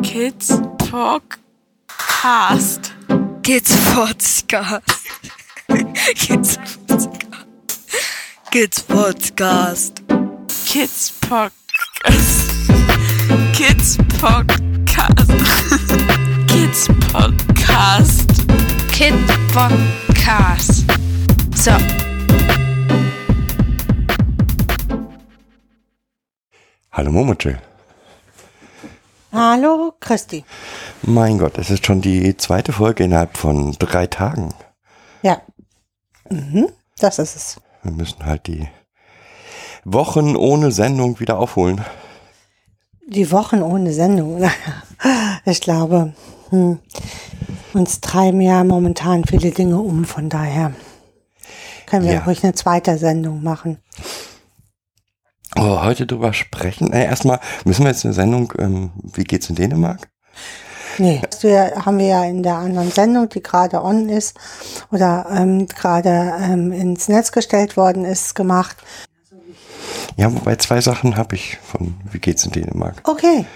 Kids Podcast. Kids Podcast. Kids Podcast. Kids Podcast. Kids Podcast. Kids Podcast. Kids Podcast. Kid Podcast. So. Hallo Momochill. Hallo, Christi. Mein Gott, es ist schon die zweite Folge innerhalb von drei Tagen. Ja. Mhm, das ist es. Wir müssen halt die Wochen ohne Sendung wieder aufholen. Die Wochen ohne Sendung. Ich glaube, hm, uns treiben ja momentan viele Dinge um, von daher können wir Ja. ruhig eine zweite Sendung machen. Oh, heute drüber sprechen. Äh, erstmal müssen wir jetzt eine Sendung, ähm, wie geht's in Dänemark? Nee, das wir, haben wir ja in der anderen Sendung, die gerade on ist oder ähm, gerade ähm, ins Netz gestellt worden ist, gemacht. Ja, wobei zwei Sachen habe ich von wie geht's in Dänemark. Okay,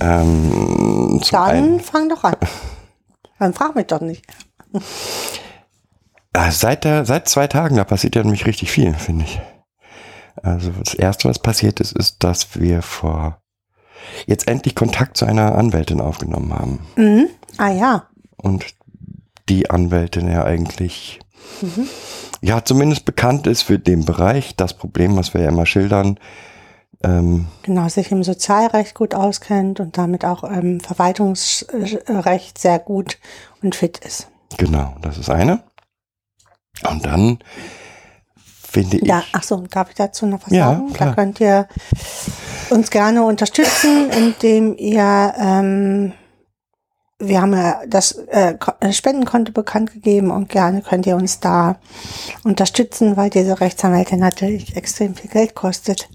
Ähm, dann einen, fang doch an. Dann frag mich doch nicht. äh, seit, der, seit zwei Tagen, da passiert ja nämlich richtig viel, finde ich. Also das Erste, was passiert ist, ist, dass wir vor jetzt endlich Kontakt zu einer Anwältin aufgenommen haben. Mhm. Ah ja. und die Anwältin ja eigentlich ja zumindest bekannt ist für den Bereich. Das Problem, was wir ja immer schildern, ähm, genau, sich im Sozialrecht gut auskennt und damit auch im Verwaltungsrecht sehr gut und fit ist. genau, das ist eine. Und dann finde ich, Ja, ach so, darf ich dazu noch was Ja, sagen? klar. Da könnt ihr uns gerne unterstützen, indem ihr, ähm, wir haben ja das äh, äh, Spendenkonto bekannt gegeben und gerne könnt ihr uns da unterstützen, weil diese Rechtsanwältin natürlich extrem viel Geld kostet.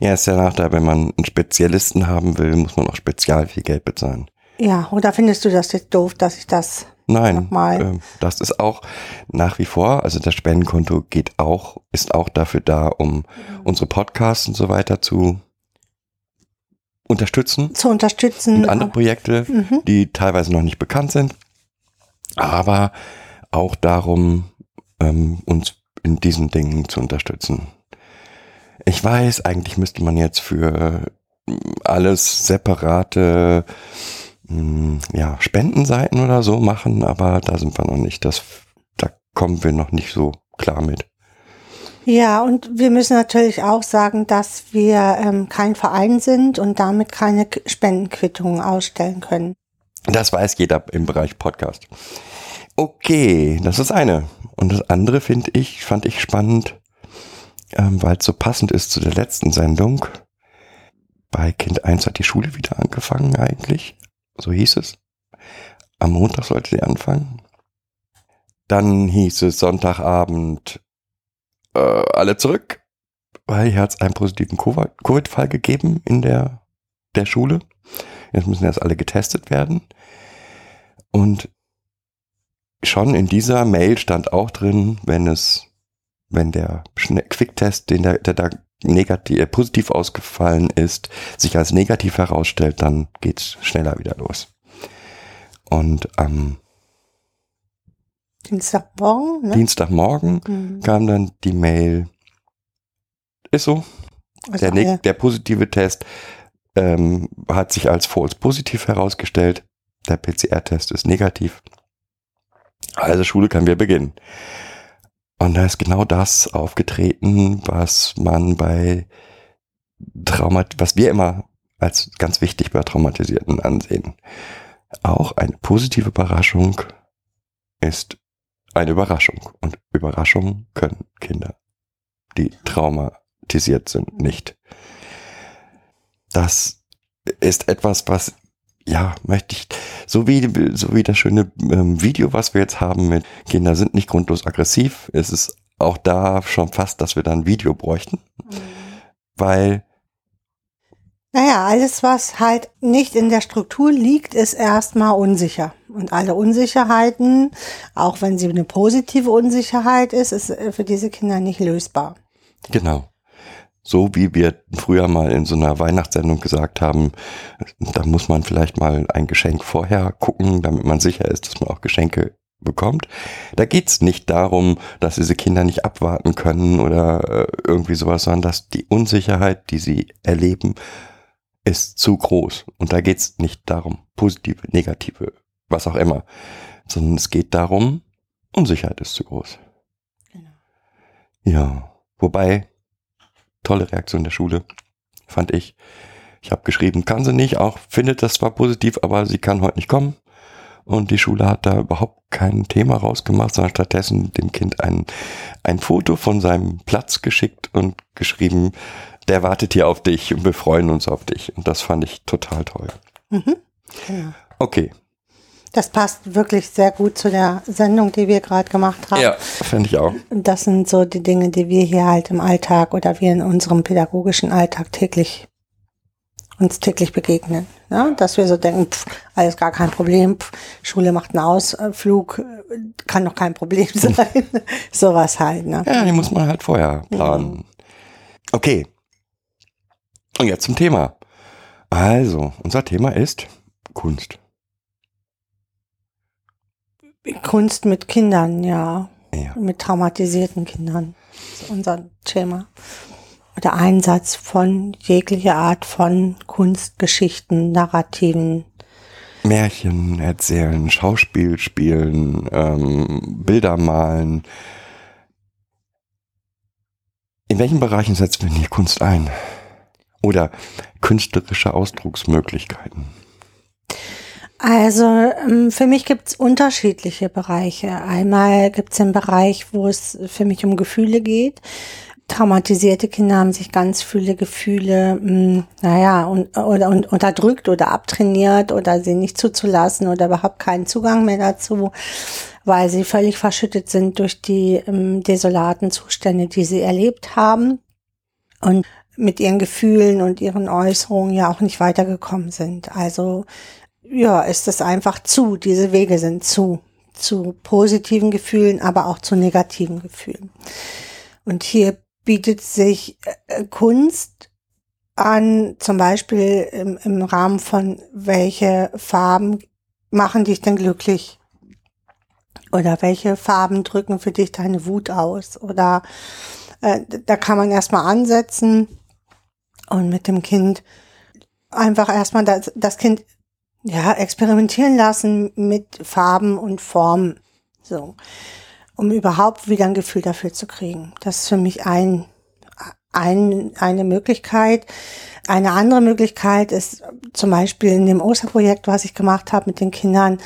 ja, ist der Nachteil, wenn man einen Spezialisten haben will, muss man auch spezial viel Geld bezahlen. Ja, oder findest du das jetzt doof, dass ich das Nein, Nochmal. ähm, das ist auch nach wie vor, also das Spendenkonto geht auch, ist auch dafür da, um unsere Podcasts und so weiter zu unterstützen. zu unterstützen? und andere Projekte, Mhm. die teilweise noch nicht bekannt sind, aber auch darum, ähm, uns in diesen Dingen zu unterstützen. Ich weiß, eigentlich müsste man jetzt für ähm, alles separate mh, ja, Spendenseiten oder so machen, aber da sind wir noch nicht. Das, da kommen wir noch nicht so klar mit. Ja, und wir müssen natürlich auch sagen, dass wir ähm, kein Verein sind und damit keine Spendenquittungen ausstellen können. Das weiß jeder im Bereich Podcast. Okay, das ist eine. Und das andere finde ich, fand ich spannend, ähm, weil es so passend ist zu der letzten Sendung. Bei Kind 1 hat die Schule wieder angefangen eigentlich. So hieß es. Am Montag sollte sie anfangen. Dann hieß es Sonntagabend äh, alle zurück, weil hier hat es einen positiven Covid- Covid-Fall gegeben in der, der Schule. Jetzt müssen erst alle getestet werden. Und schon in dieser Mail stand auch drin, wenn es, wenn der Quicktest, den der, der negativ, äh, positiv ausgefallen ist, sich als negativ herausstellt, dann geht's schneller wieder los. Und am Dienstagmorgen, ne? Dienstagmorgen Mhm. kam dann die Mail, ist so, Also der, alle- der positive Test ähm, hat sich als false positiv herausgestellt. Der PCR-Test ist negativ. Also Schule kann wieder beginnen. Und da ist genau das aufgetreten, was man bei Traumat, was wir immer als ganz wichtig bei Traumatisierten ansehen. Auch eine positive Überraschung ist eine Überraschung. Und Überraschungen können Kinder, die traumatisiert sind, nicht. Das ist etwas, was, ja, möchte ich, so wie, so wie das schöne ähm, Video, was wir jetzt haben mit Kinder sind nicht grundlos aggressiv, ist es auch da schon fast, dass wir dann ein Video bräuchten, weil Naja, alles, was halt nicht in der Struktur liegt, ist erstmal unsicher. Und alle Unsicherheiten, auch wenn sie eine positive Unsicherheit ist, ist äh, für diese Kinder nicht lösbar. Genau. So wie wir früher mal in so einer Weihnachtssendung gesagt haben, da muss man vielleicht mal ein Geschenk vorher gucken, damit man sicher ist, dass man auch Geschenke bekommt. Da geht's nicht darum, dass diese Kinder nicht abwarten können oder äh, irgendwie sowas, sondern dass die Unsicherheit, die sie erleben, ist zu groß. Und da geht's nicht darum, positive, negative, was auch immer, sondern es geht darum, Unsicherheit ist zu groß. Genau. Ja, wobei tolle Reaktion der Schule, fand ich. Ich habe geschrieben, kann sie nicht, auch findet das zwar positiv, aber sie kann heute nicht kommen. Und die Schule hat da überhaupt kein Thema rausgemacht, sondern stattdessen dem Kind ein, ein Foto von seinem Platz geschickt und geschrieben, der wartet hier auf dich und wir freuen uns auf dich. Und das fand ich total toll. Mhm. Genau. Okay. Das passt wirklich sehr gut zu der Sendung, die wir gerade gemacht haben. Ja, fände ich auch. Das sind so die Dinge, die wir hier halt im Alltag oder wir in unserem pädagogischen Alltag täglich uns täglich begegnen. Ne? Dass wir so denken, pff, alles gar kein Problem, pff, Schule macht einen Ausflug, äh, kann doch kein Problem sein. Sowas halt. Ne? Ja, die muss man halt vorher planen. Okay. Und jetzt zum Thema. Also, unser Thema ist Kunst. Kunst mit Kindern, ja. Ja. Mit traumatisierten Kindern. Das ist unser Thema. Der Einsatz von jeglicher Art von Kunstgeschichten, Narrativen. Märchen erzählen, Schauspiel spielen, ähm, Bilder malen. In welchen Bereichen setzt man die Kunst ein? Oder künstlerische Ausdrucksmöglichkeiten? Also ähm, für mich gibt's unterschiedliche Bereiche. Einmal gibt's den Bereich, wo es für mich um Gefühle geht. Traumatisierte Kinder haben sich ganz viele Gefühle, mh, naja, und, oder und, unterdrückt oder abtrainiert oder sie nicht zuzulassen oder überhaupt keinen Zugang mehr dazu, weil sie völlig verschüttet sind durch die ähm, desolaten Zustände, die sie erlebt haben und mit ihren Gefühlen und ihren Äußerungen ja auch nicht weitergekommen sind. Also ja, ist es einfach zu. Diese Wege sind zu. Zu positiven Gefühlen, aber auch zu negativen Gefühlen. Und hier bietet sich äh, Kunst an, zum Beispiel im, im Rahmen von welche Farben machen dich denn glücklich? Oder welche Farben drücken für dich deine Wut aus? Oder äh, da kann man erstmal ansetzen und mit dem Kind einfach erstmal das, das Kind ja, experimentieren lassen mit Farben und Formen. So. Um überhaupt wieder ein Gefühl dafür zu kriegen. Das ist für mich ein, ein, eine Möglichkeit. Eine andere Möglichkeit ist zum Beispiel in dem Osterprojekt, was ich gemacht habe mit den Kindern,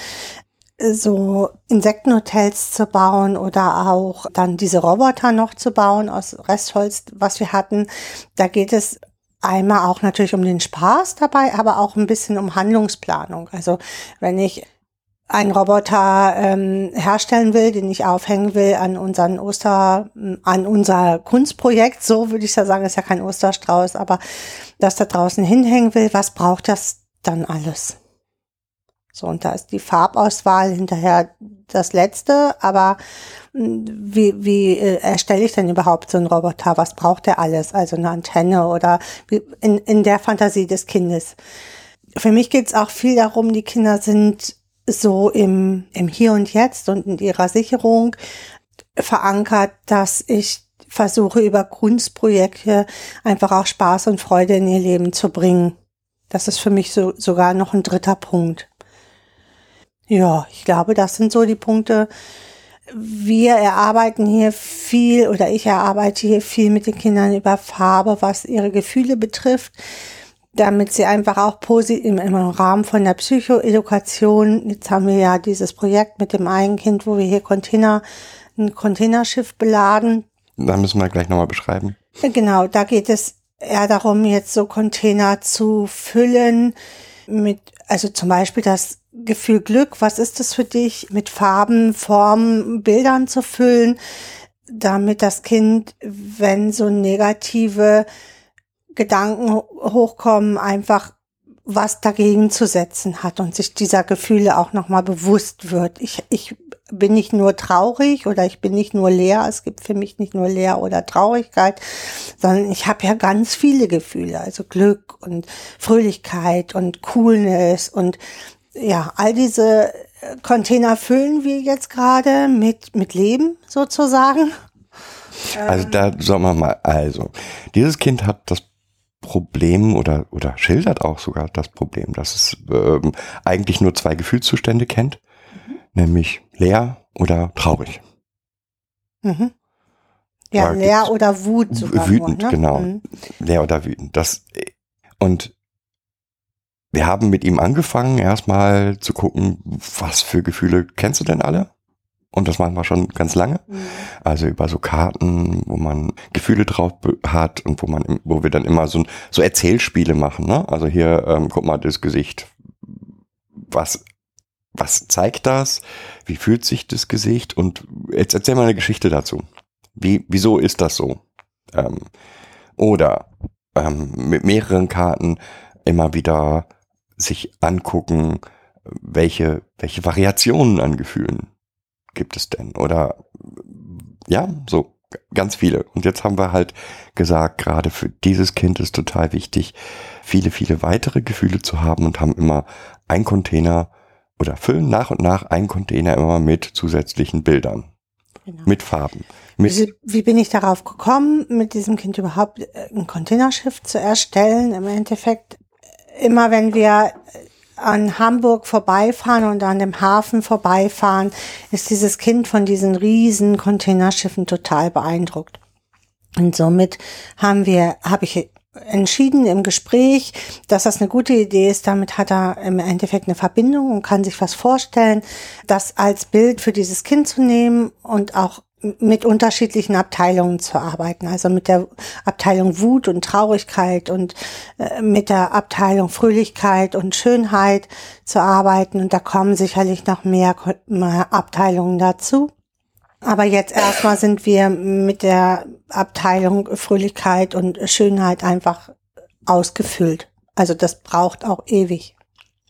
so Insektenhotels zu bauen oder auch dann diese Roboter noch zu bauen aus Restholz, was wir hatten. Da geht es einmal auch natürlich um den Spaß dabei, aber auch ein bisschen um Handlungsplanung. Also wenn ich einen Roboter ähm, herstellen will, den ich aufhängen will an unseren Oster, an unser Kunstprojekt, so würde ich ja sagen, ist ja kein Osterstrauß, aber das da draußen hinhängen will, was braucht das dann alles? So, und da ist die Farbauswahl hinterher das Letzte, aber wie, wie äh, erstelle ich denn überhaupt so einen Roboter? Was braucht der alles? Also eine Antenne oder wie, in, in der Fantasie des Kindes. Für mich geht es auch viel darum, die Kinder sind so im, im Hier und Jetzt und in ihrer Sicherung verankert, dass ich versuche über Kunstprojekte einfach auch Spaß und Freude in ihr Leben zu bringen. Das ist für mich so, sogar noch ein dritter Punkt. Ja, ich glaube, das sind so die Punkte. Wir erarbeiten hier viel oder ich erarbeite hier viel mit den Kindern über Farbe, was ihre Gefühle betrifft, damit sie einfach auch positiv im, im Rahmen von der Psychoedukation, jetzt haben wir ja dieses Projekt mit dem einen Kind, wo wir hier Container, ein Containerschiff beladen. Da müssen wir gleich nochmal beschreiben. Genau, da geht es eher darum, jetzt so Container zu füllen mit, also zum Beispiel das Gefühl Glück, was ist das für dich, mit Farben, Formen, Bildern zu füllen, damit das Kind, wenn so negative Gedanken hochkommen, einfach was dagegen zu setzen hat und sich dieser Gefühle auch nochmal bewusst wird. Ich, ich bin nicht nur traurig oder ich bin nicht nur leer. Es gibt für mich nicht nur Leer oder Traurigkeit, sondern ich habe ja ganz viele Gefühle, also Glück und Fröhlichkeit und Coolness und ja, all diese Container füllen wir jetzt gerade mit, mit Leben sozusagen. Also da sagen wir mal, also dieses Kind hat das Problem oder, oder schildert auch sogar das Problem, dass es ähm, eigentlich nur zwei Gefühlszustände kennt, nämlich leer oder traurig. Mhm. Ja, leer oder Wut sogar. wütend, nur, ne? genau. Mhm. Leer oder wütend. Das, und wir haben mit ihm angefangen, erstmal zu gucken, was für Gefühle kennst du denn alle? Und das machen wir schon ganz lange. Mhm. Also über so Karten, wo man Gefühle drauf hat und wo man, wo wir dann immer so, so Erzählspiele machen. Ne? Also hier, ähm, guck mal das Gesicht. Was, was zeigt das? Wie fühlt sich das Gesicht? Und jetzt erzähl mal eine Geschichte dazu. Wie, wieso ist das so? Ähm, oder ähm, mit mehreren Karten immer wieder sich angucken, welche, welche Variationen an Gefühlen gibt es denn? Oder ja, so ganz viele. Und jetzt haben wir halt gesagt, gerade für dieses Kind ist total wichtig, viele, viele weitere Gefühle zu haben und haben immer ein Container oder füllen nach und nach ein Container immer mit zusätzlichen Bildern, Genau. mit Farben, mit Wie, wie bin ich darauf gekommen, mit diesem Kind überhaupt äh, ein Containerschiff zu erstellen? Im Endeffekt, immer wenn wir äh, an Hamburg vorbeifahren und an dem Hafen vorbeifahren, ist dieses Kind von diesen riesen Containerschiffen total beeindruckt. Und somit haben wir, habe ich entschieden im Gespräch, dass das eine gute Idee ist. Damit hat er im Endeffekt eine Verbindung und kann sich was vorstellen, das als Bild für dieses Kind zu nehmen und auch mit unterschiedlichen Abteilungen zu arbeiten. Also mit der Abteilung Wut und Traurigkeit und äh, mit der Abteilung Fröhlichkeit und Schönheit zu arbeiten. Und da kommen sicherlich noch mehr, Abteilungen dazu. Aber jetzt erstmal sind wir mit der Abteilung Fröhlichkeit und Schönheit einfach ausgefüllt. Also das braucht auch ewig.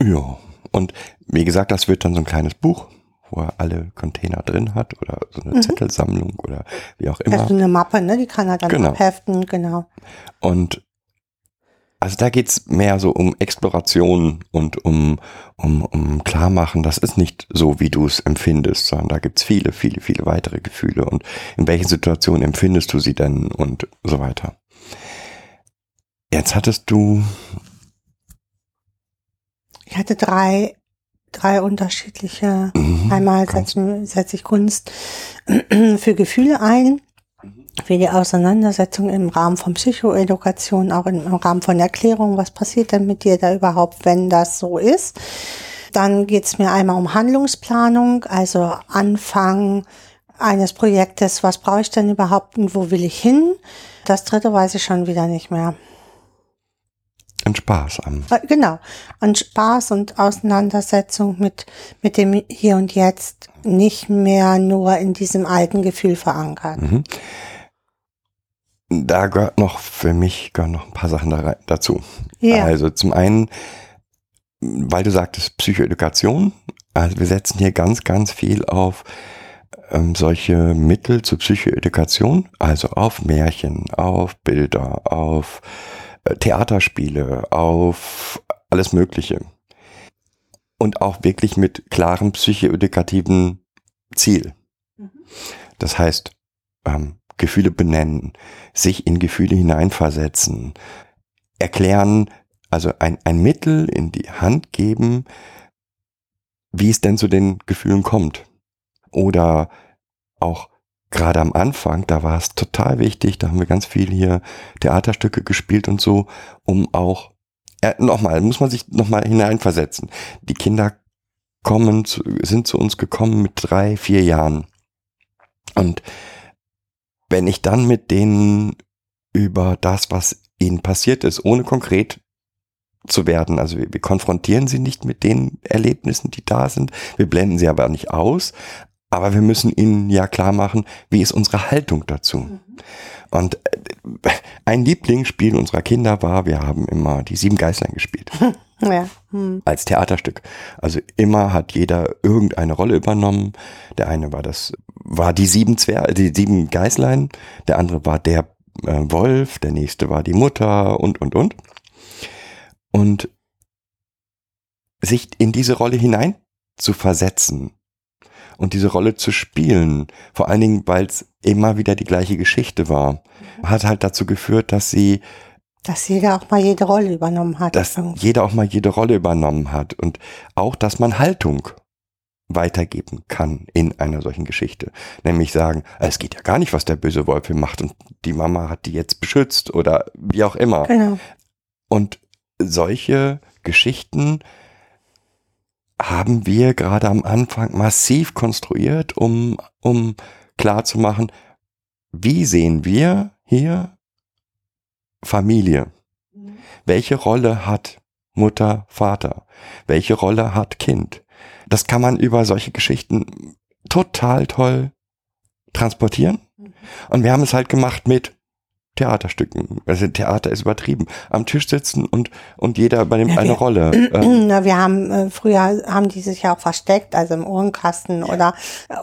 Ja, und wie gesagt, das wird dann so ein kleines Buch, wo er alle Container drin hat oder so eine Zettelsammlung oder wie auch immer. Also eine Mappe, ne? Die kann er dann Genau. abheften, genau. Und also da geht's mehr so um Exploration und um, um, um Klarmachen. Das ist nicht so, wie du es empfindest, sondern da gibt's viele, viele, viele weitere Gefühle. Und in welchen Situationen empfindest du sie denn und so weiter. Jetzt hattest du, Ich hatte drei, drei unterschiedliche. Mhm, Einmal setze setz ich Kunst für Gefühle ein, für die Auseinandersetzung im Rahmen von Psychoedukation, auch im, Rahmen von Erklärung, was passiert denn mit dir da überhaupt, wenn das so ist. Dann geht es mir einmal um Handlungsplanung, also Anfang eines Projektes, was brauche ich denn überhaupt und wo will ich hin? Das dritte weiß ich schon wieder nicht mehr. ein Spaß am. Äh, Genau. Und Spaß und Auseinandersetzung mit, mit dem Hier und Jetzt nicht mehr nur in diesem alten Gefühl verankert. Mhm. Da gehört noch, für mich gehören noch ein paar Sachen da rein, dazu. Ja. Also zum einen, weil du sagtest Psychoedukation, also wir setzen hier ganz, ganz viel auf ähm, solche Mittel zur Psychoedukation, also auf Märchen, auf Bilder, auf äh, Theaterspiele, auf alles Mögliche. Und auch wirklich mit klarem psychoedukativen Ziel. Das heißt, ähm, Gefühle benennen, sich in Gefühle hineinversetzen, erklären, also ein, ein Mittel in die Hand geben, wie es denn zu den Gefühlen kommt. Oder auch gerade am Anfang, da war es total wichtig, da haben wir ganz viel hier Theaterstücke gespielt und so, um auch, äh, nochmal, muss man sich nochmal hineinversetzen. Die Kinder kommen, zu, sind zu uns gekommen mit drei, vier Jahren. Und wenn ich dann mit denen über das, was ihnen passiert ist, ohne konkret zu werden, also wir, wir konfrontieren sie nicht mit den Erlebnissen, die da sind, wir blenden sie aber nicht aus, aber wir müssen ihnen ja klar machen, wie ist unsere Haltung dazu. Und äh, ein Lieblingsspiel unserer Kinder war, wir haben immer die sieben Geißlein gespielt. Ja. Hm. als Theaterstück. Also immer hat jeder irgendeine Rolle übernommen. Der eine war das, war die sieben Zwer die sieben Geißlein, der andere war der äh, Wolf, der nächste war die Mutter und und und. Und sich in diese Rolle hinein zu versetzen und diese Rolle zu spielen, vor allen Dingen, weil es immer wieder die gleiche Geschichte war, hat halt dazu geführt, dass sie Dass jeder auch mal jede Rolle übernommen hat. dass jeder auch mal jede Rolle übernommen hat und auch, dass man Haltung weitergeben kann in einer solchen Geschichte. Nämlich sagen, es geht ja gar nicht, was der böse Wolf hier macht und die Mama hat die jetzt beschützt oder wie auch immer. Genau. Und solche Geschichten haben wir gerade am Anfang massiv konstruiert, um, um klar zu machen, wie sehen wir hier Familie? Welche Rolle hat Mutter, Vater? Welche Rolle hat Kind? Das kann man über solche Geschichten total toll transportieren. Und wir haben es halt gemacht mit Theaterstücken. Also Theater ist übertrieben. Am Tisch sitzen und, und jeder übernimmt eine wir- Rolle. Ähm, Na, wir haben äh, früher haben die sich ja auch versteckt, also im Ohrenkasten oder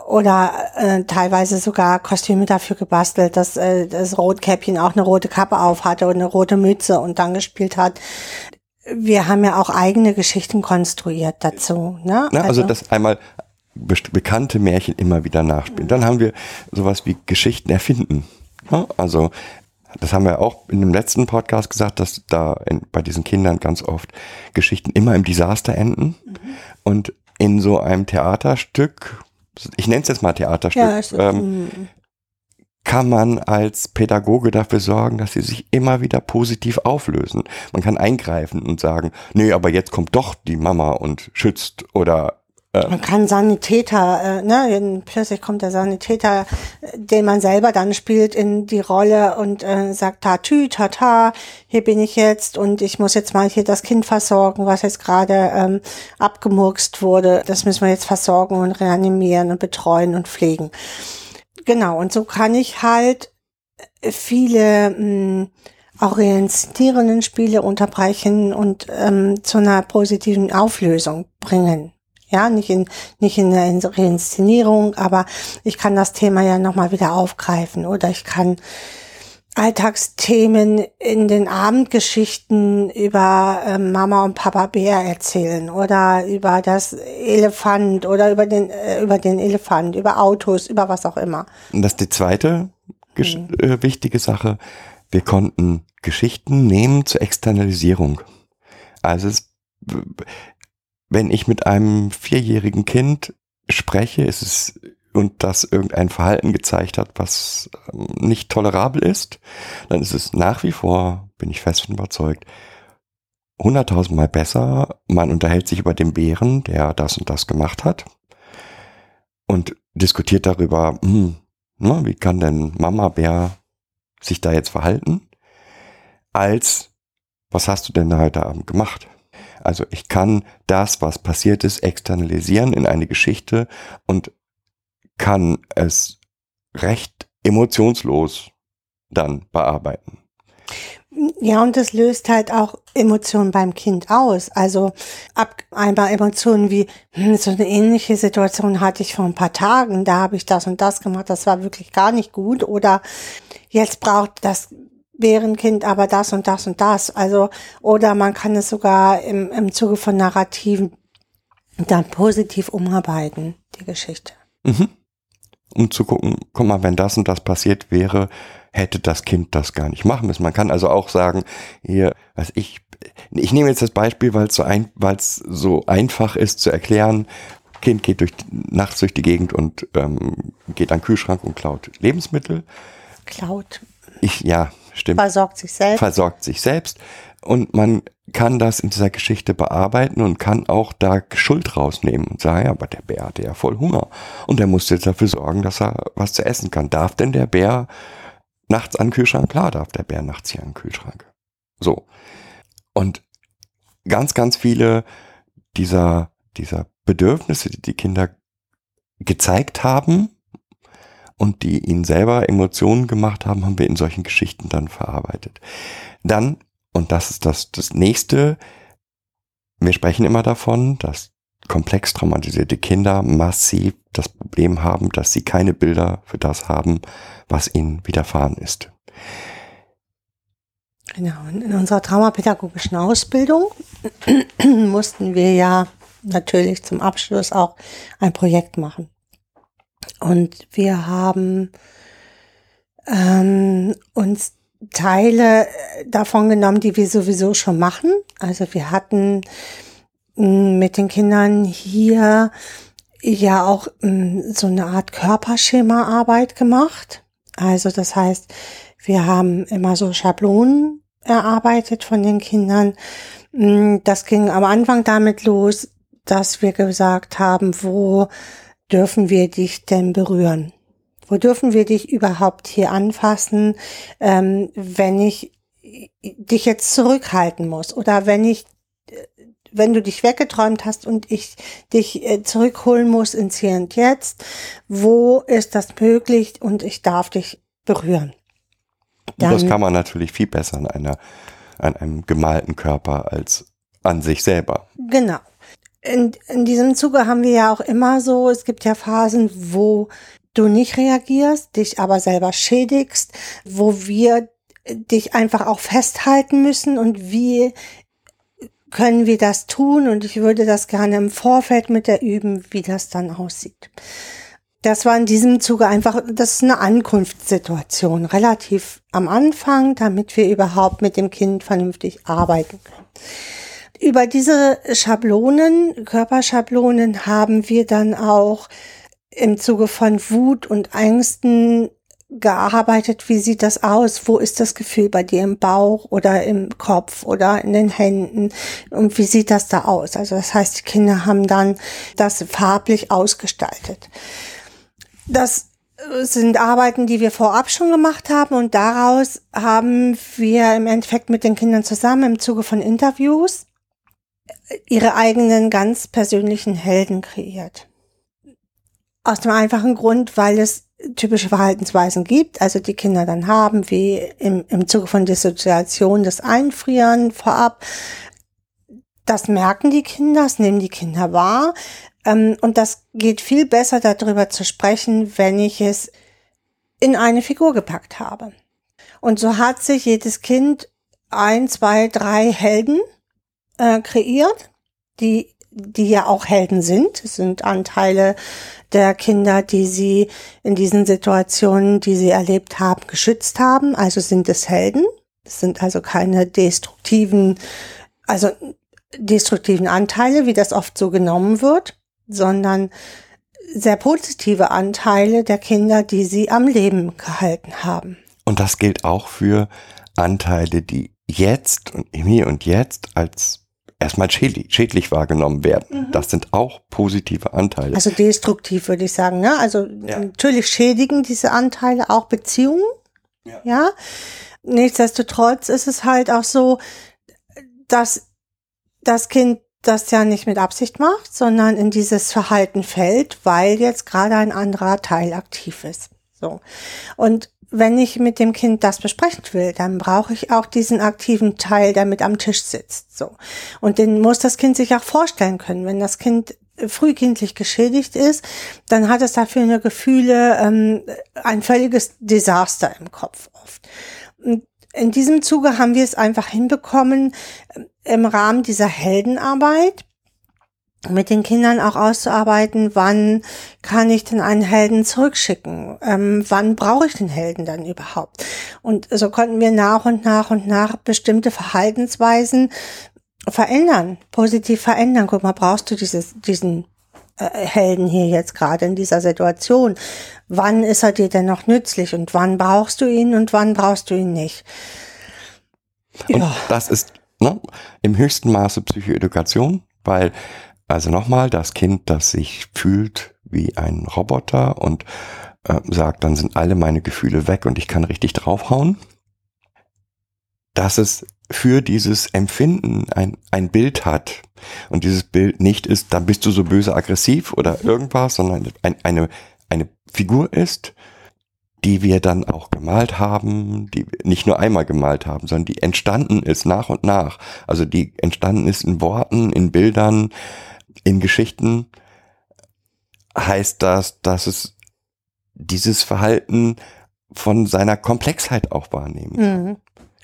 oder äh, teilweise sogar Kostüme dafür gebastelt, dass äh, das Rotkäppchen auch eine rote Kappe auf hatte und eine rote Mütze und dann gespielt hat. Wir haben ja auch eigene Geschichten konstruiert dazu. Ne? Ne? Also, das einmal bekannte Märchen immer wieder nachspielen. Dann haben wir sowas wie Geschichten erfinden. Ne? Also das haben wir auch in dem letzten Podcast gesagt, dass da in, bei diesen Kindern ganz oft Geschichten immer im Desaster enden. Und in so einem Theaterstück, ich nenne es jetzt mal Theaterstück, ja, ähm, kann man als Pädagoge dafür sorgen, dass sie sich immer wieder positiv auflösen. Man kann eingreifen und sagen, nee, aber jetzt kommt doch die Mama und schützt oder äh, Man kann Sanitäter, äh, ne, plötzlich kommt der Sanitäter, äh, den man selber dann spielt, in die Rolle und äh, sagt, tatü, tata, hier bin ich jetzt und ich muss jetzt mal hier das Kind versorgen, was jetzt gerade ähm, abgemurkst wurde. Das müssen wir jetzt versorgen und reanimieren und betreuen und pflegen. Genau, und so kann ich halt viele mh, auch reinszenierenden Spiele unterbrechen und ähm, zu einer positiven Auflösung bringen. Ja, nicht in, nicht in einer Reinszenierung, aber ich kann das Thema ja nochmal wieder aufgreifen oder ich kann Alltagsthemen in den Abendgeschichten über ähm, Mama und Papa Bär erzählen oder über das Elefant oder über den, äh, über den Elefant, über Autos, über was auch immer. Und das ist die zweite gesch- äh, wichtige Sache. Wir konnten Geschichten nehmen zur Externalisierung. Also es, wenn ich mit einem vierjährigen Kind spreche, ist es und das irgendein Verhalten gezeigt hat, was ähm, nicht tolerabel ist, dann ist es nach wie vor, bin ich fest von überzeugt, hunderttausendmal besser. Man unterhält sich über den Bären, der das und das gemacht hat und diskutiert darüber, hm, na, wie kann denn Mama Bär sich da jetzt verhalten, als was hast du denn da heute Abend gemacht? Also ich kann das, was passiert ist, externalisieren in eine Geschichte und kann es recht emotionslos dann bearbeiten. Ja, und das löst halt auch Emotionen beim Kind aus. Also ab einmal Emotionen wie, hm, so eine ähnliche Situation hatte ich vor ein paar Tagen, da habe ich das und das gemacht, das war wirklich gar nicht gut. Oder jetzt braucht das Bärenkind aber das und das und das. Also, oder man kann es sogar im, im Zuge von Narrativen dann positiv umarbeiten, die Geschichte. Mhm. Um zu gucken, guck mal, wenn das und das passiert wäre, hätte das Kind das gar nicht machen müssen. Man kann also auch sagen, hier, was ich, ich nehme jetzt das Beispiel, weil es so ein, so einfach ist zu erklären. Kind geht durch, nachts durch die Gegend und ähm, geht an den Kühlschrank und klaut Lebensmittel. Klaut, Ich, ja, stimmt versorgt sich selbst. versorgt sich selbst und man kann das in dieser Geschichte bearbeiten und kann auch da Schuld rausnehmen und sagen, ja, aber der Bär hatte ja voll Hunger und der musste jetzt dafür sorgen, dass er was zu essen kann. Darf denn der Bär nachts an den Kühlschrank? Klar darf der Bär nachts hier an den Kühlschrank. So. Und ganz, ganz viele dieser, dieser Bedürfnisse, die die Kinder gezeigt haben und die ihnen selber Emotionen gemacht haben, haben wir in solchen Geschichten dann verarbeitet. Dann, und das ist das, das nächste, wir sprechen immer davon, dass komplex traumatisierte Kinder massiv das Problem haben, dass sie keine Bilder für das haben, was ihnen widerfahren ist. Genau. Und in unserer traumapädagogischen Ausbildung mussten wir ja natürlich zum Abschluss auch ein Projekt machen. Und wir haben ähm, uns Teile davon genommen, die wir sowieso schon machen. Also wir hatten mm, mit den Kindern hier ja auch mm, so eine Art Körperschemaarbeit gemacht. Also das heißt, wir haben immer so Schablonen erarbeitet von den Kindern. Mm, das ging am Anfang damit los, dass wir gesagt haben, wo dürfen wir dich denn berühren? Wo dürfen wir dich überhaupt hier anfassen, ähm, wenn ich dich jetzt zurückhalten muss oder wenn ich wenn du dich weggeträumt hast und ich dich äh, zurückholen muss ins Hier und Jetzt, wo ist das möglich und ich darf dich berühren? Dann, das kann man natürlich viel besser an einer, an einem gemalten Körper als an sich selber. Genau. In, in diesem Zuge haben wir ja auch immer so, es gibt ja Phasen, wo du nicht reagierst, dich aber selber schädigst, wo wir dich einfach auch festhalten müssen und wie können wir das tun und ich würde das gerne im Vorfeld mit der üben, wie das dann aussieht. Das war in diesem Zuge einfach, das ist eine Ankunftssituation, relativ am Anfang, damit wir überhaupt mit dem Kind vernünftig arbeiten können. Über diese Schablonen, Körperschablonen haben wir dann auch im Zuge von Wut und Ängsten gearbeitet, wie sieht das aus? Wo ist das Gefühl bei dir im Bauch oder im Kopf oder in den Händen? Und wie sieht das da aus? Also das heißt, die Kinder haben dann das farblich ausgestaltet. Das sind Arbeiten, die wir vorab schon gemacht haben und daraus haben wir im Endeffekt mit den Kindern zusammen im Zuge von Interviews ihre eigenen ganz persönlichen Helden kreiert. Aus dem einfachen Grund, weil es typische Verhaltensweisen gibt, also die Kinder dann haben, wie im, im Zuge von Dissoziation das Einfrieren vorab. Das merken die Kinder, das nehmen die Kinder wahr. Ähm, und das geht viel besser darüber zu sprechen, wenn ich es in eine Figur gepackt habe. Und so hat sich jedes Kind ein, zwei, drei Helden äh, kreiert, die, die ja auch Helden sind. Es sind Anteile der Kinder, die sie in diesen Situationen, die sie erlebt haben, geschützt haben. Also sind es Helden. Es sind also keine destruktiven, also destruktiven Anteile, wie das oft so genommen wird, sondern sehr positive Anteile der Kinder, die sie am Leben gehalten haben. Und das gilt auch für Anteile, die jetzt und hier und jetzt als erstmal schädlich, schädlich wahrgenommen werden. Mhm. Das sind auch positive Anteile. Also destruktiv würde ich sagen. Ne? Also ja. natürlich schädigen diese Anteile auch Beziehungen. Ja. ja. Nichtsdestotrotz ist es halt auch so, dass das Kind das ja nicht mit Absicht macht, sondern in dieses Verhalten fällt, weil jetzt gerade ein anderer Teil aktiv ist. So. Und wenn ich mit dem Kind das besprechen will, dann brauche ich auch diesen aktiven Teil, der mit am Tisch sitzt. So. Und den muss das Kind sich auch vorstellen können. Wenn das Kind frühkindlich geschädigt ist, dann hat es dafür eine Gefühle, ähm, ein völliges Desaster im Kopf oft. Und in diesem Zuge haben wir es einfach hinbekommen, im Rahmen dieser Heldenarbeit mit den Kindern auch auszuarbeiten, wann kann ich denn einen Helden zurückschicken? Ähm, wann brauche ich den Helden dann überhaupt? Und so konnten wir nach und nach und nach bestimmte Verhaltensweisen verändern, positiv verändern. Guck mal, brauchst du dieses, diesen äh, Helden hier jetzt gerade in dieser Situation? Wann ist er dir denn noch nützlich und wann brauchst du ihn und wann brauchst du ihn nicht? Und ja. das ist ne, im höchsten Maße Psychoedukation, weil also nochmal, das Kind, das sich fühlt wie ein Roboter und äh, sagt, dann sind alle meine Gefühle weg und ich kann richtig draufhauen, dass es für dieses Empfinden ein, ein Bild hat und dieses Bild nicht ist, dann bist du so böse aggressiv oder irgendwas, sondern ein, eine, eine Figur ist, die wir dann auch gemalt haben, die nicht nur einmal gemalt haben, sondern die entstanden ist nach und nach. Also die entstanden ist in Worten, in Bildern, in Geschichten, heißt das, dass es dieses Verhalten von seiner Komplexheit auch wahrnehmen. Mhm.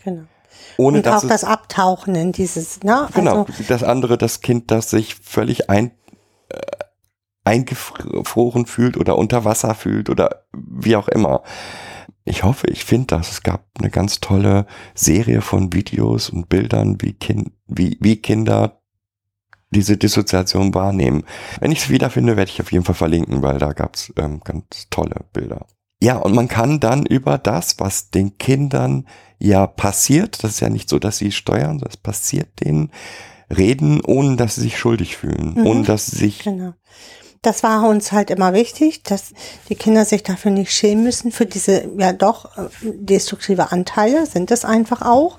Genau. Ohne Und dass auch es, das Abtauchen in dieses, ne? Genau, Also, das andere, das Kind, das sich völlig ein, äh, eingefroren fühlt oder unter Wasser fühlt oder wie auch immer. Ich hoffe, ich finde das. Es gab eine ganz tolle Serie von Videos und Bildern, wie, kind, wie, wie Kinder diese Dissoziation wahrnehmen. Wenn ich es wiederfinde, werde ich auf jeden Fall verlinken, weil da gab es ähm, ganz tolle Bilder. Ja, und man kann dann über das, was den Kindern ja passiert, das ist ja nicht so, dass sie steuern, das passiert denen, reden, ohne dass sie sich schuldig fühlen, Mhm. ohne dass sie sich genau. Das war uns halt immer wichtig, dass die Kinder sich dafür nicht schämen müssen, für diese ja doch äh, destruktive Anteile, sind es einfach auch.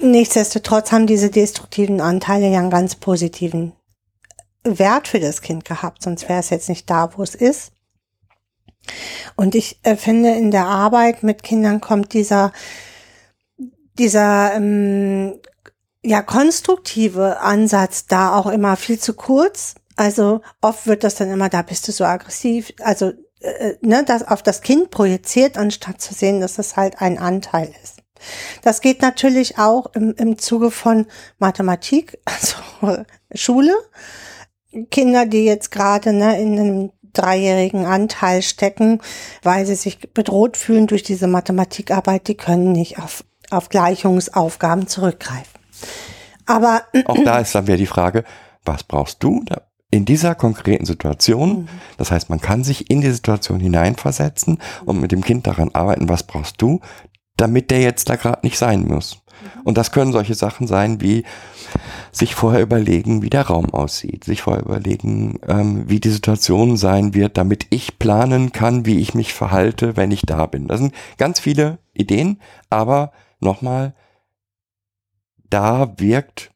Nichtsdestotrotz haben diese destruktiven Anteile ja einen ganz positiven Wert für das Kind gehabt, sonst wäre es jetzt nicht da, wo es ist. Und ich äh, finde, in der Arbeit mit Kindern kommt dieser, dieser ähm, ja, konstruktive Ansatz da auch immer viel zu kurz. Also oft wird das dann immer, da bist du so aggressiv, also äh, ne, das auf das Kind projiziert, anstatt zu sehen, dass es halt ein Anteil ist. Das geht natürlich auch im, im Zuge von Mathematik, also Schule. Kinder, die jetzt gerade ne, in einem dreijährigen Anteil stecken, weil sie sich bedroht fühlen durch diese Mathematikarbeit, die können nicht auf, auf Gleichungsaufgaben zurückgreifen. Aber Auch da ist dann wieder die Frage, was brauchst du in dieser konkreten Situation? Das heißt, man kann sich in die Situation hineinversetzen und mit dem Kind daran arbeiten, was brauchst du, damit der jetzt da gerade nicht sein muss. Und das können solche Sachen sein wie sich vorher überlegen, wie der Raum aussieht, sich vorher überlegen, ähm, wie die Situation sein wird, damit ich planen kann, wie ich mich verhalte, wenn ich da bin. Das sind ganz viele Ideen, aber nochmal, da wirkt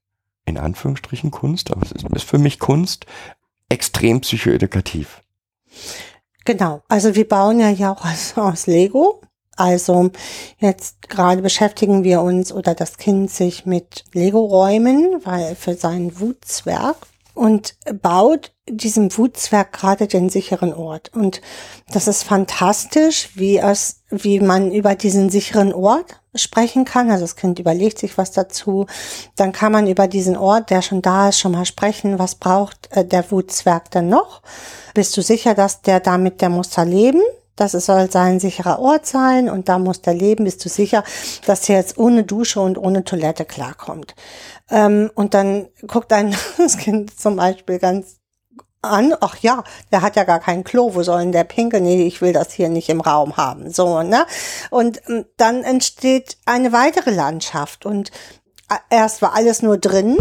in Anführungsstrichen Kunst, aber es ist, ist für mich Kunst, extrem psychoedukativ. Genau, also wir bauen ja ja auch aus, aus Lego. Also jetzt gerade beschäftigen wir uns oder das Kind sich mit Lego-Räumen, weil für seinen Wutzwerg und baut diesem Wutzwerg gerade den sicheren Ort. Und das ist fantastisch, wie es, wie man über diesen sicheren Ort sprechen kann. Also das Kind überlegt sich was dazu. Dann kann man über diesen Ort, der schon da ist, schon mal sprechen. Was braucht äh, der Wutzwerg denn noch? Bist du sicher, dass der damit, der muss da leben? Das soll sein sicherer Ort sein und da muss der leben. Bist du sicher, dass er jetzt ohne Dusche und ohne Toilette klarkommt? Ähm, und dann guckt ein Kind zum Beispiel ganz an, ach ja, der hat ja gar kein Klo, wo soll denn der pinkeln? Nee, ich will das hier nicht im Raum haben. So, ne? Und ähm, dann entsteht eine weitere Landschaft und äh, erst war alles nur drin,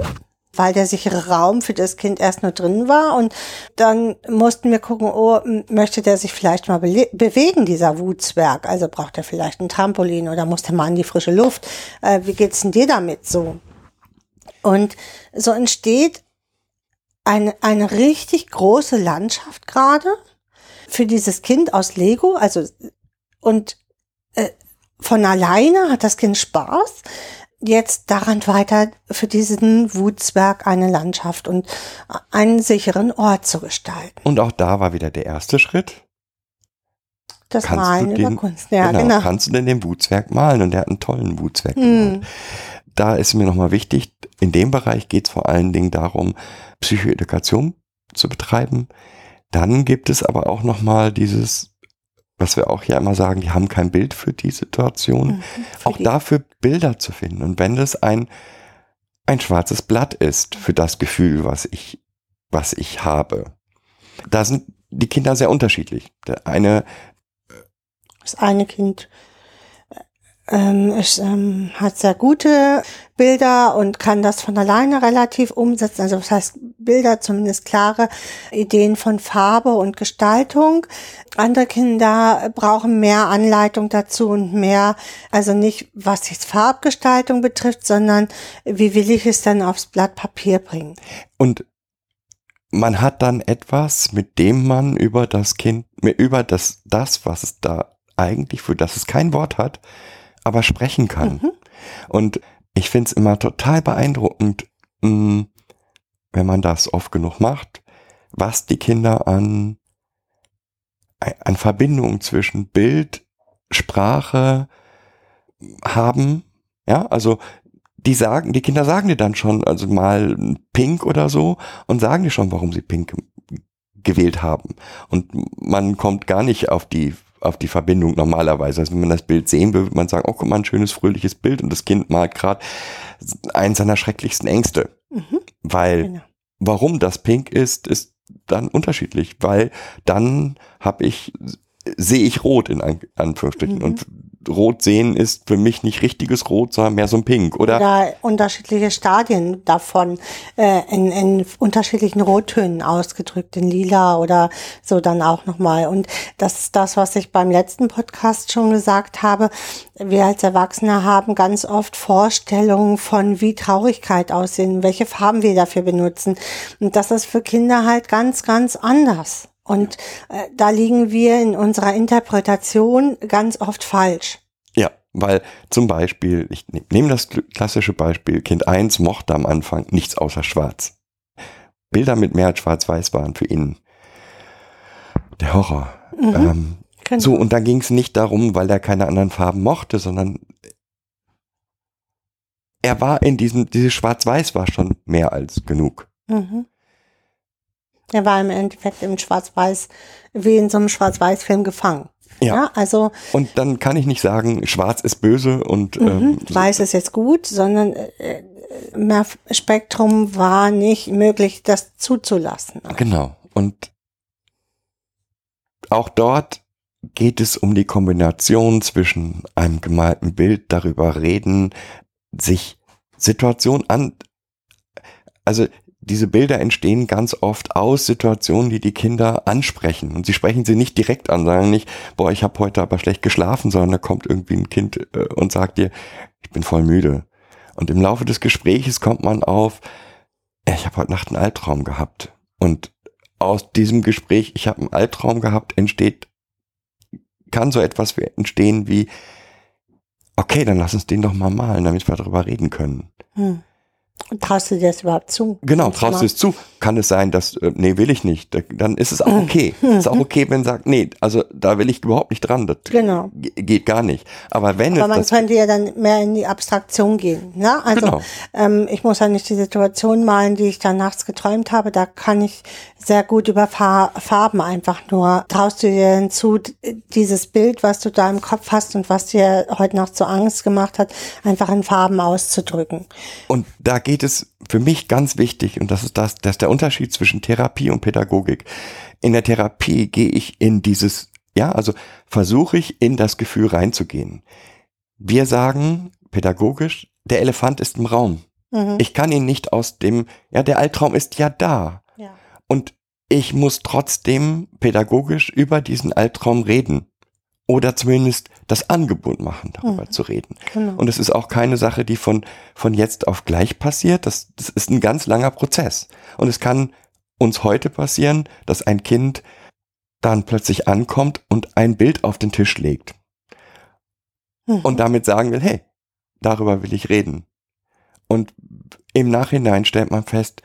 weil der sichere Raum für das Kind erst nur drin war und dann mussten wir gucken, oh, möchte der sich vielleicht mal bele- bewegen, dieser Wutzwerg? Also braucht er vielleicht ein Trampolin oder muss der mal in die frische Luft? Äh, wie geht's denn dir damit so? Und so entsteht eine, eine richtig große Landschaft gerade für dieses Kind aus Lego. Also, und äh, von alleine hat das Kind Spaß, jetzt daran weiter für diesen Wutzwerg eine Landschaft und einen sicheren Ort zu gestalten. Und auch da war wieder der erste Schritt. Das Kannst Malen du über den- Kunst. Ja, genau, genau. Kannst du denn den Wutzwerg malen? Und der hat einen tollen Wutzwerk Hm. gemalt. Da ist mir nochmal wichtig, in dem Bereich geht es vor allen Dingen darum, Psychoedukation zu betreiben. Dann gibt es aber auch nochmal dieses, was wir auch ja immer sagen, die haben kein Bild für die Situation. Mhm, für auch die- dafür Bilder zu finden. Und wenn das ein, ein schwarzes Blatt ist für das Gefühl, was ich, was ich habe, da sind die Kinder sehr unterschiedlich. Der eine Das eine Kind ähm, ist, ähm, hat sehr gute Bilder und kann das von alleine relativ umsetzen. Also das heißt Bilder, zumindest klare Ideen von Farbe und Gestaltung. Andere Kinder brauchen mehr Anleitung dazu und mehr, also nicht was jetzt Farbgestaltung betrifft, sondern wie will ich es dann aufs Blatt Papier bringen. Und man hat dann etwas, mit dem man über das Kind, über das, das, was es da eigentlich, für das es kein Wort hat, aber sprechen kann. Und ich finde es immer total beeindruckend, mh, wenn man das oft genug macht, was die Kinder an, an Verbindung zwischen Bild, Sprache haben. Ja, also die sagen, die Kinder sagen dir dann schon, also mal pink oder so und sagen dir schon, warum sie pink gewählt haben. Und man kommt gar nicht auf die auf die Verbindung normalerweise. Also wenn man das Bild sehen will, wird man sagen, oh, guck mal, ein schönes, fröhliches Bild und das Kind malt gerade eins seiner schrecklichsten Ängste. Mhm. Weil Genau. warum das pink ist, ist dann unterschiedlich, weil dann habe ich sehe ich rot in An Anführungsstrichen Mhm. und rot sehen ist für mich nicht richtiges Rot, sondern mehr so ein Pink oder Oder unterschiedliche Stadien davon äh, in, in unterschiedlichen Rottönen ausgedrückt, in lila oder so dann auch nochmal. Und das ist das, was ich beim letzten Podcast schon gesagt habe. Wir als Erwachsene haben ganz oft Vorstellungen von, wie Traurigkeit aussehen, welche Farben wir dafür benutzen. Und das ist für Kinder halt ganz, ganz anders. Und äh, da liegen wir in unserer Interpretation ganz oft falsch. Ja, weil zum Beispiel, ich ne- nehme das kl- klassische Beispiel, Kind 1 mochte am Anfang nichts außer Schwarz. Bilder mit mehr als Schwarz-Weiß waren für ihn der Horror. Ähm, Genau. so, und da ging es nicht darum, weil er keine anderen Farben mochte, sondern er war in diesem, dieses Schwarz-Weiß war schon mehr als genug. Mhm. Er war im Endeffekt im Schwarz-Weiß, wie in so einem Schwarz-Weiß-Film gefangen. Ja. also Und dann kann ich nicht sagen, Schwarz ist böse und mhm, ähm, Weiß ist jetzt gut, sondern äh, mehr Spektrum war nicht möglich, das zuzulassen. Genau. Und auch dort geht es um die Kombination zwischen einem gemalten Bild, darüber reden, sich Situationen an, also diese Bilder entstehen ganz oft aus Situationen, die die Kinder ansprechen. Und sie sprechen sie nicht direkt an, sagen nicht, boah, ich habe heute aber schlecht geschlafen, sondern da kommt irgendwie ein Kind äh, und sagt dir, ich bin voll müde. Und im Laufe des Gespräches kommt man auf, "Ja, ich habe heute Nacht einen Albtraum gehabt. Und aus diesem Gespräch, ich habe einen Albtraum gehabt, entsteht, kann so etwas entstehen wie, okay, dann lass uns den doch mal malen, damit wir darüber reden können. Hm. Traust du dir das überhaupt zu? Genau, traust du es zu? Kann es sein, dass, äh, nee, will ich nicht. Da, dann ist es auch Mhm. okay. ist auch okay, wenn sagt, nee, also da will ich überhaupt nicht dran. Das Genau. ge- geht gar nicht. Aber wenn Aber man könnte ja dann mehr in die Abstraktion gehen. Ne? Also Genau. ähm, ich muss ja nicht die Situation malen, die ich da nachts geträumt habe. Da kann ich sehr gut über Fa Farben einfach nur. Traust du dir hinzu, d- dieses Bild, was du da im Kopf hast und was dir heute Nacht so Angst gemacht hat, einfach in Farben auszudrücken. Und da geht es für mich ganz wichtig, und das ist das, das ist der Unterschied zwischen Therapie und Pädagogik. In der Therapie gehe ich in dieses, ja, also versuche ich in das Gefühl reinzugehen. Wir sagen pädagogisch, der Elefant ist im Raum. Mhm. Ich kann ihn nicht aus dem, ja, der Albtraum ist ja da. Ja. Und ich muss trotzdem pädagogisch über diesen Albtraum reden. Oder zumindest das Angebot machen, darüber Mhm. zu reden. Genau. Und es ist auch keine Sache, die von, von jetzt auf gleich passiert. Das, das ist ein ganz langer Prozess. Und es kann uns heute passieren, dass ein Kind dann plötzlich ankommt und ein Bild auf den Tisch legt Mhm. und damit sagen will, hey, darüber will ich reden. Und im Nachhinein stellt man fest,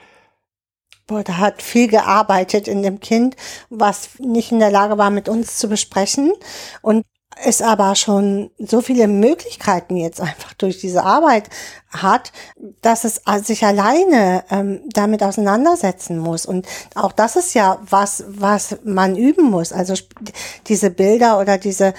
da hat viel gearbeitet in dem Kind, was nicht in der Lage war, mit uns zu besprechen und es aber schon so viele Möglichkeiten jetzt einfach durch diese Arbeit hat, dass es sich alleine ähm, damit auseinandersetzen muss. Und auch das ist ja was, was man üben muss. Also diese Bilder oder diese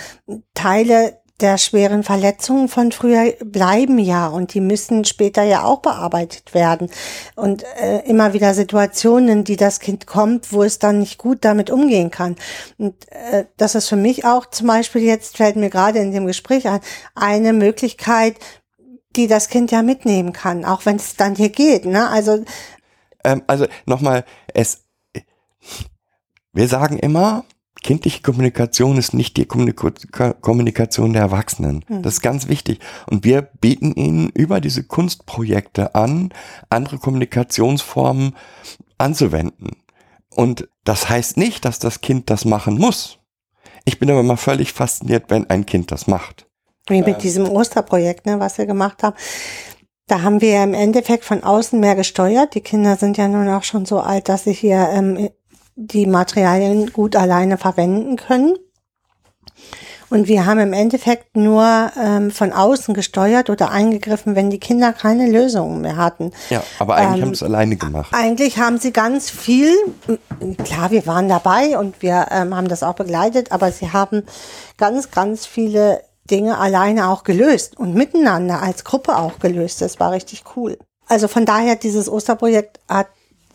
Teile der schweren Verletzungen von früher bleiben ja und die müssen später ja auch bearbeitet werden. Und äh, immer wieder Situationen, die das Kind kommt, wo es dann nicht gut damit umgehen kann. Und äh, das ist für mich auch zum Beispiel, jetzt fällt mir gerade in dem Gespräch ein, eine Möglichkeit, die das Kind ja mitnehmen kann, auch wenn es dann hier geht. Ne? Also ähm, also nochmal, es, wir sagen immer, kindliche Kommunikation ist nicht die Kommunika Kommunikation der Erwachsenen. Das ist ganz wichtig. Und wir bieten ihnen über diese Kunstprojekte an, andere Kommunikationsformen anzuwenden. Und das heißt nicht, dass das Kind das machen muss. Ich bin aber mal völlig fasziniert, wenn ein Kind das macht. Wie mit diesem Osterprojekt, ne, was wir gemacht haben. Da haben wir ja im Endeffekt von außen mehr gesteuert. Die Kinder sind ja nun auch schon so alt, dass sie hier ähm, die Materialien gut alleine verwenden können. Und wir haben im Endeffekt nur ähm, von außen gesteuert oder eingegriffen, wenn die Kinder keine Lösungen mehr hatten. Ja, aber eigentlich Ähm, haben sie es alleine gemacht. Eigentlich haben sie ganz viel, klar, wir waren dabei und wir ähm, haben das auch begleitet, aber sie haben ganz, ganz viele Dinge alleine auch gelöst und miteinander als Gruppe auch gelöst. Das war richtig cool. Also von daher, dieses Osterprojekt hat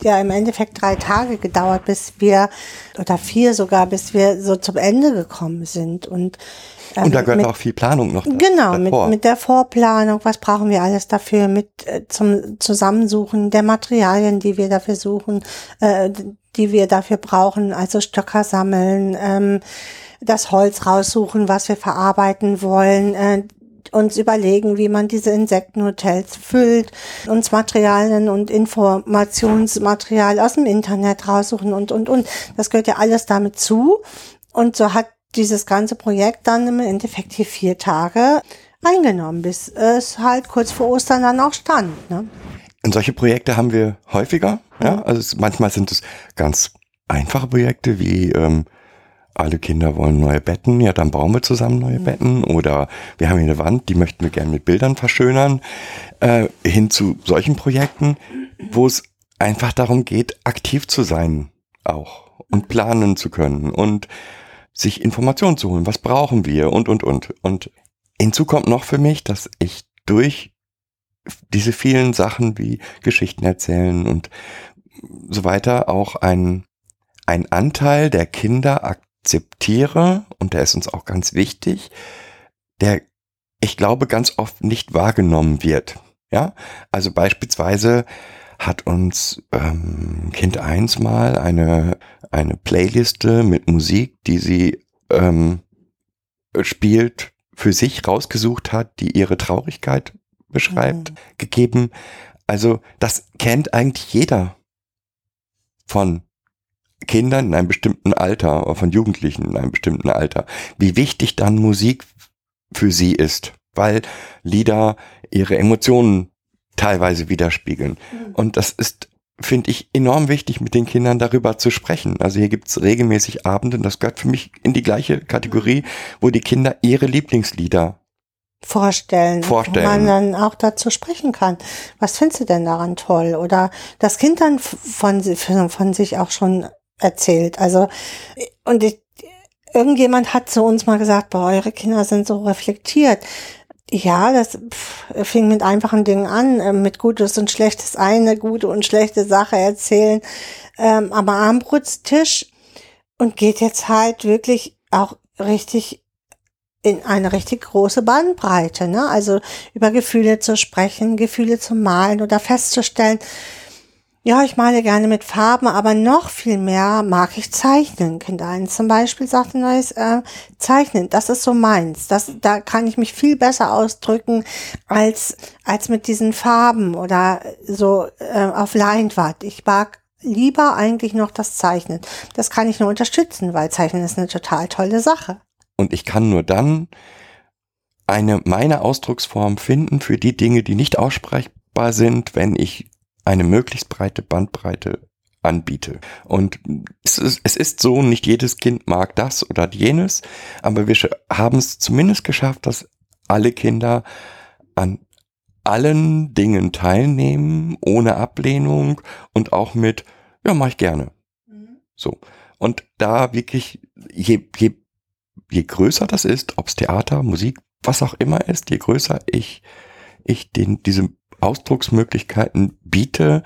ja im Endeffekt drei Tage gedauert, bis wir, oder vier sogar, bis wir so zum Ende gekommen sind. Und, ähm, Und da gehört mit- auch viel Planung noch da- Genau, mit, davor. mit der Vorplanung, was brauchen wir alles dafür, mit äh, zum Zusammensuchen der Materialien, die wir dafür suchen, äh, die wir dafür brauchen, also Stöcker sammeln, ähm, das Holz raussuchen, was wir verarbeiten wollen, äh, uns überlegen, wie man diese Insektenhotels füllt, uns Materialien und Informationsmaterial aus dem Internet raussuchen und, und, und. Das gehört ja alles damit zu. Und so hat dieses ganze Projekt dann im Endeffekt hier vier Tage eingenommen, bis es halt kurz vor Ostern dann auch stand. Ne? Und solche Projekte haben wir häufiger. Ja, also es, manchmal sind es ganz einfache Projekte wie ähm, alle Kinder wollen neue Betten, ja, dann bauen wir zusammen neue Betten. Oder wir haben hier eine Wand, die möchten wir gerne mit Bildern verschönern. Äh, hin zu solchen Projekten, wo es einfach darum geht, aktiv zu sein auch und planen zu können und sich Informationen zu holen. Was brauchen wir und, und, und. Und hinzu kommt noch für mich, dass ich durch diese vielen Sachen wie Geschichten erzählen und so weiter auch ein, ein Anteil der Kinder akzeptiere, und der ist uns auch ganz wichtig, der, ich glaube, ganz oft nicht wahrgenommen wird. Ja, also beispielsweise hat uns ähm, Kind 1 mal eine, eine Playliste mit Musik, die sie ähm, spielt, für sich rausgesucht hat, die ihre Traurigkeit beschreibt, Mhm. gegeben. Also das kennt eigentlich jeder von Kindern in einem bestimmten Alter oder von Jugendlichen in einem bestimmten Alter, wie wichtig dann Musik für sie ist, weil Lieder ihre Emotionen teilweise widerspiegeln. Und das ist, finde ich, enorm wichtig, mit den Kindern darüber zu sprechen. Also hier gibt's regelmäßig Abende, und das gehört für mich in die gleiche Kategorie, wo die Kinder ihre Lieblingslieder Vorstellen, Vorstellen. wo man dann auch dazu sprechen kann. Was findest du denn daran toll? Oder das Kind dann von von sich auch schon erzählt. Also, und ich, irgendjemand hat zu uns mal gesagt, boah, eure Kinder sind so reflektiert. Ja, das pff, fing mit einfachen Dingen an, äh, mit Gutes und Schlechtes eine gute und schlechte Sache erzählen, ähm, am Armbrutstisch und geht jetzt halt wirklich auch richtig in eine richtig große Bandbreite, ne? Also über Gefühle zu sprechen, Gefühle zu malen oder festzustellen, ja, ich male gerne mit Farben, aber noch viel mehr mag ich zeichnen. Kind 1 zum Beispiel sagte Neues, äh, zeichnen, das ist so meins. Das, da kann ich mich viel besser ausdrücken als, als mit diesen Farben oder so äh, auf Leinwand. Ich mag lieber eigentlich noch das Zeichnen. Das kann ich nur unterstützen, weil Zeichnen ist eine total tolle Sache. Und ich kann nur dann eine, meine Ausdrucksform finden für die Dinge, die nicht aussprechbar sind, wenn ich eine möglichst breite Bandbreite anbiete. Und es ist, es ist so, nicht jedes Kind mag das oder jenes, aber wir haben es zumindest geschafft, dass alle Kinder an allen Dingen teilnehmen, ohne Ablehnung und auch mit, ja, mach ich gerne. So. Und da wirklich, je, je, je größer das ist, ob's Theater, Musik, was auch immer ist, je größer ich, ich den, diese Ausdrucksmöglichkeiten biete,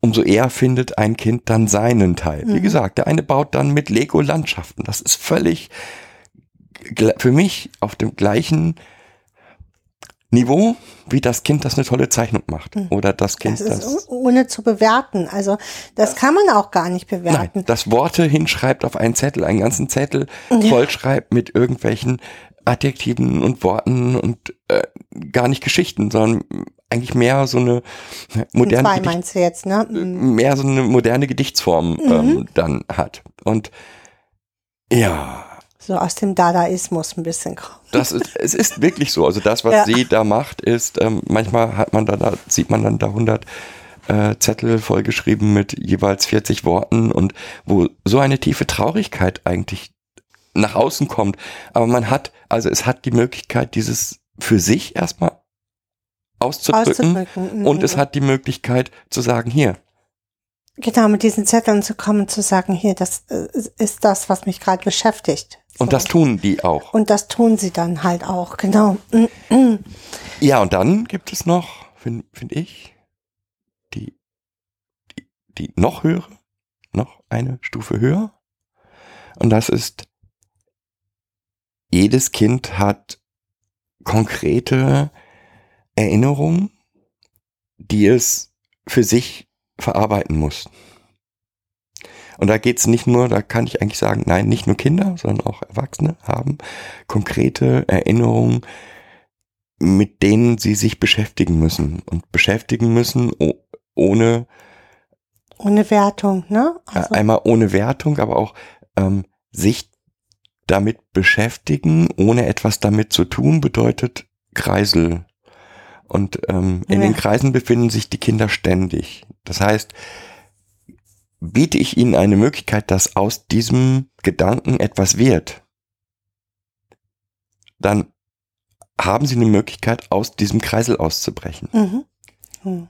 umso eher findet ein Kind dann seinen Teil. Wie Mhm. gesagt, der eine baut dann mit Lego Landschaften. Das ist völlig für mich auf dem gleichen Niveau, wie das Kind, das eine tolle Zeichnung macht. Mhm. Oder das Kind, Das das, ohne zu bewerten. Also das kann man auch gar nicht Nein, bewerten. das Worte hinschreibt auf einen Zettel, einen ganzen Zettel vollschreibt mit irgendwelchen Adjektiven und Worten und äh, gar nicht Geschichten, sondern eigentlich mehr so eine moderne Zwei Gedicht, meinst du jetzt, ne? Mhm. mehr so eine moderne Gedichtsform ähm, dann hat. Und Ja, so aus dem Dadaismus ein bisschen kommen. das ist, es ist wirklich so. Also das, was Ja. sie da macht, ist, ähm, manchmal hat man da, da sieht man dann da 100 äh, Zettel vollgeschrieben mit jeweils 40 Worten und wo so eine tiefe Traurigkeit eigentlich nach außen kommt. Aber man hat, also es hat die Möglichkeit, dieses für sich erstmal auszudrücken. Auszudrücken. Und Mhm. es hat die Möglichkeit zu sagen, hier, Genau, mit diesen Zetteln zu kommen, zu sagen, hier, das äh, ist das, was mich gerade beschäftigt. und So. das tun die auch. Und das tun sie dann halt auch, genau. Ja, und dann gibt es noch, finde find ich, die, die, die noch höhere, noch eine Stufe höher. Und das ist, jedes Kind hat konkrete Erinnerungen, die es für sich verarbeiten muss. Und da geht's nicht nur, da kann ich eigentlich sagen, nein, nicht nur Kinder, sondern auch Erwachsene haben konkrete Erinnerungen, mit denen sie sich beschäftigen müssen. Und beschäftigen müssen ohne, Ohne Wertung, ne? äh, einmal ohne Wertung, aber auch ähm, sich damit beschäftigen, ohne etwas damit zu tun, bedeutet Kreisel. Und ähm, in Ja. den Kreisen befinden sich die Kinder ständig. Das heißt, biete ich ihnen eine Möglichkeit, dass aus diesem Gedanken etwas wird, dann haben sie eine Möglichkeit, aus diesem Kreisel auszubrechen. Mhm. Mhm.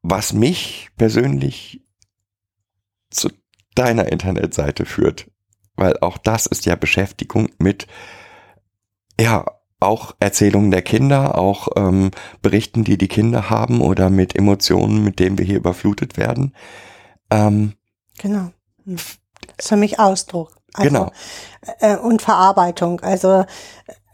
Was mich persönlich zu deiner Internetseite führt, weil auch das ist ja Beschäftigung mit, ja, auch Erzählungen der Kinder, auch ähm, Berichten, die die Kinder haben oder mit Emotionen, mit denen wir hier überflutet werden. Ähm, Genau. Mhm. Das ist für mich Ausdruck. Also, Genau. Äh, und Verarbeitung. Also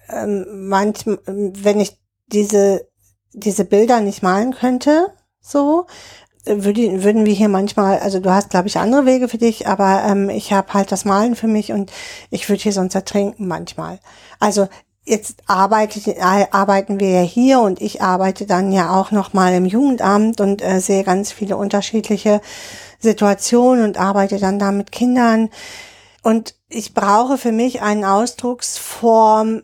ähm, manchmal, wenn ich diese, diese Bilder nicht malen könnte, so, äh, würde, würden wir hier manchmal, also du hast, glaube ich, andere Wege für dich, aber ähm, ich habe halt das Malen für mich und ich würde hier sonst ertrinken manchmal. Also jetzt arbeitet, äh, arbeiten wir ja hier und ich arbeite dann ja auch noch mal im Jugendamt und äh, sehe ganz viele unterschiedliche Situationen und arbeite dann da mit Kindern. Und ich brauche für mich eine Ausdrucksform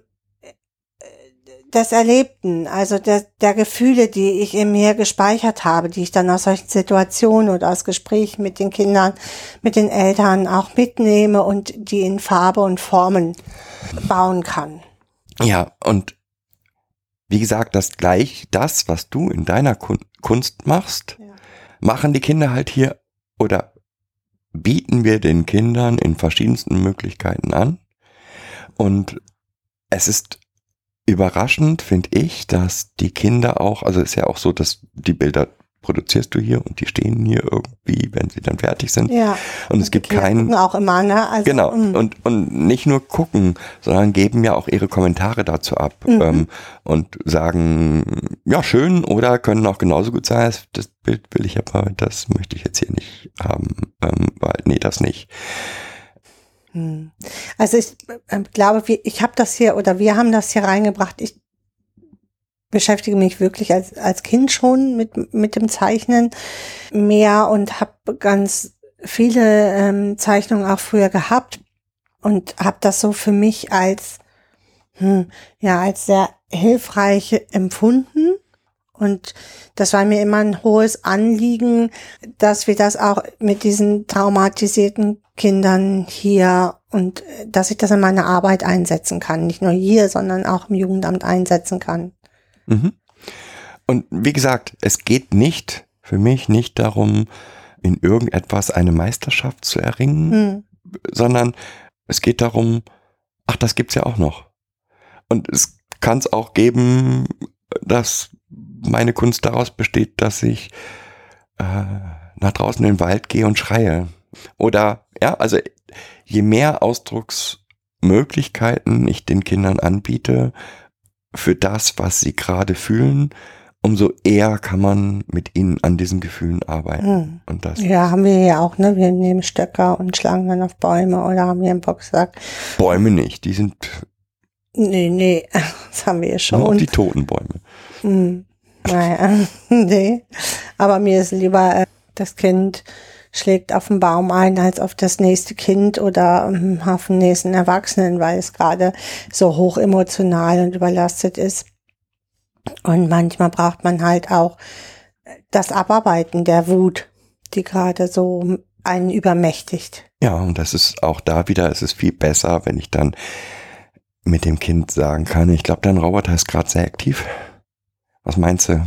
des Erlebten, also der, der Gefühle, die ich in mir gespeichert habe, die ich dann aus solchen Situationen oder aus Gesprächen mit den Kindern, mit den Eltern auch mitnehme und die in Farbe und Formen bauen kann. Ja, und wie gesagt, das gleich, das, was du in deiner Kun Kunst machst, Ja. machen die Kinder halt hier oder bieten wir den Kindern in verschiedensten Möglichkeiten an. Und es ist überraschend, finde ich, dass die Kinder auch, also ist ja auch so, dass die Bilder produzierst du hier und die stehen hier irgendwie, wenn sie dann fertig sind. Ja. Und es gibt Kinder keinen, gucken auch immer, ne? Also, Genau, mm. und, und nicht nur gucken, sondern geben ja auch ihre Kommentare dazu ab Mhm. ähm, und sagen, ja, schön oder können auch genauso gut sein, das- das Bild will ich aber, das möchte ich jetzt hier nicht haben, ähm, weil, nee, das nicht. Hm. Also ich äh, glaube, ich habe das hier oder wir haben das hier reingebracht. Ich beschäftige mich wirklich als, als Kind schon mit, mit dem Zeichnen mehr und habe ganz viele ähm, Zeichnungen auch früher gehabt und habe das so für mich als hm, ja als sehr hilfreich empfunden und das war mir immer ein hohes Anliegen, dass wir das auch mit diesen traumatisierten Kindern hier und äh, dass ich das in meiner Arbeit einsetzen kann. Nicht nur hier, sondern auch im Jugendamt einsetzen kann. Mhm. Und wie gesagt, es geht nicht, für mich nicht darum, in irgendetwas eine Meisterschaft zu erringen, Hm. sondern es geht darum, ach, das gibt's ja auch noch. Und es kann es auch geben, dass meine Kunst daraus besteht, dass ich äh, nach draußen in den Wald gehe und schreie. Oder ja, also je mehr Ausdrucksmöglichkeiten ich den Kindern anbiete für das, was sie gerade fühlen, umso eher kann man mit ihnen an diesen Gefühlen arbeiten. Hm. Und das Ja, haben wir ja auch, ne? Wir nehmen Stöcker und schlagen dann auf Bäume oder haben wir einen Boxsack. Bäume nicht, die sind Nee, nee, das haben wir ja schon. nur die toten Bäume. Hm. Naja, nee. Aber mir ist lieber, äh, Das Kind schlägt auf den Baum ein als auf das nächste Kind oder ähm, auf den nächsten Erwachsenen, weil es gerade so hoch emotional und überlastet ist. Und manchmal braucht man halt auch das Abarbeiten der Wut, die gerade so einen übermächtigt. Ja, und das ist auch da wieder, es ist viel besser, wenn ich dann mit dem Kind sagen kann, ich glaube, dein Roboter ist gerade sehr aktiv. Was meinst du?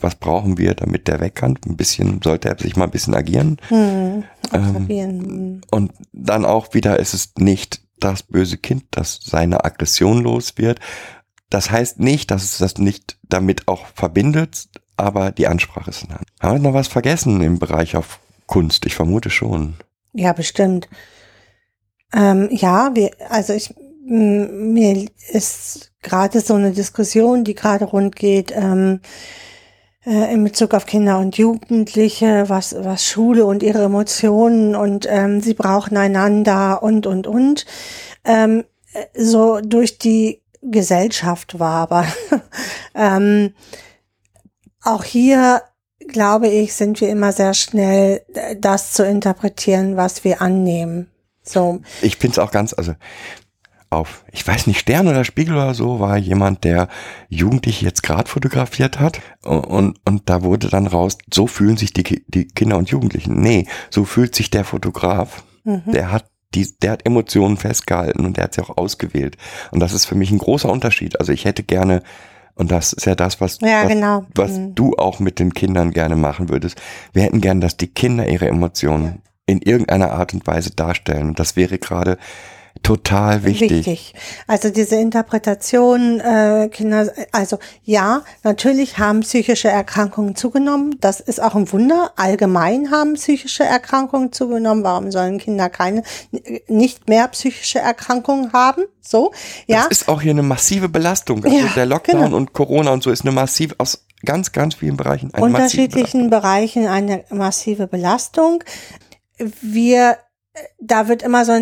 Was brauchen wir, damit der weg kann? Ein bisschen, sollte er sich mal ein bisschen agieren. Hm, Ähm, observieren. Und dann auch wieder ist es nicht das böse Kind, das seine Aggression los wird. Das heißt nicht, dass es das nicht damit auch verbindet, aber die Ansprache ist nah. Haben wir noch was vergessen im Bereich auf Kunst? Ich vermute schon. Ja, bestimmt. Ähm, ja, wir, also ich, mir ist gerade so eine Diskussion, die gerade rund geht, ähm, äh, in Bezug auf Kinder und Jugendliche, was, was Schule und ihre Emotionen und ähm, sie brauchen einander und, und, und, ähm, äh, so durch die Gesellschaft war. Aber ähm, auch hier, glaube ich, sind wir immer sehr schnell, äh, das zu interpretieren, was wir annehmen. So, Ich es auch ganz, also auf, ich weiß nicht, Stern oder Spiegel oder so, war jemand, der Jugendliche jetzt gerade fotografiert hat und, und, da wurde dann raus, so fühlen sich die, die Kinder und Jugendlichen. Nee, so fühlt sich der Fotograf. mhm. Der hat die, der hat Emotionen festgehalten und der hat sie auch ausgewählt. Und das ist für mich ein großer Unterschied. Also ich hätte gerne, und das ist ja das, was, Ja, was, genau. was Mhm. du auch mit den Kindern gerne machen würdest. Wir hätten gern, dass die Kinder ihre Emotionen in irgendeiner Art und Weise darstellen. Und das wäre gerade total wichtig. Also diese Interpretation, äh, Kinder, also ja, natürlich haben psychische Erkrankungen zugenommen. Das ist auch ein Wunder. Allgemein haben psychische Erkrankungen zugenommen. Warum sollen Kinder keine, nicht mehr psychische Erkrankungen haben? So, ja. Das ist auch hier eine massive Belastung. Also Ja, der Lockdown genau. und Corona und so ist eine massive, aus ganz, ganz vielen Bereichen eine unterschiedlichen Bereichen eine massive Belastung. Wir, da wird immer so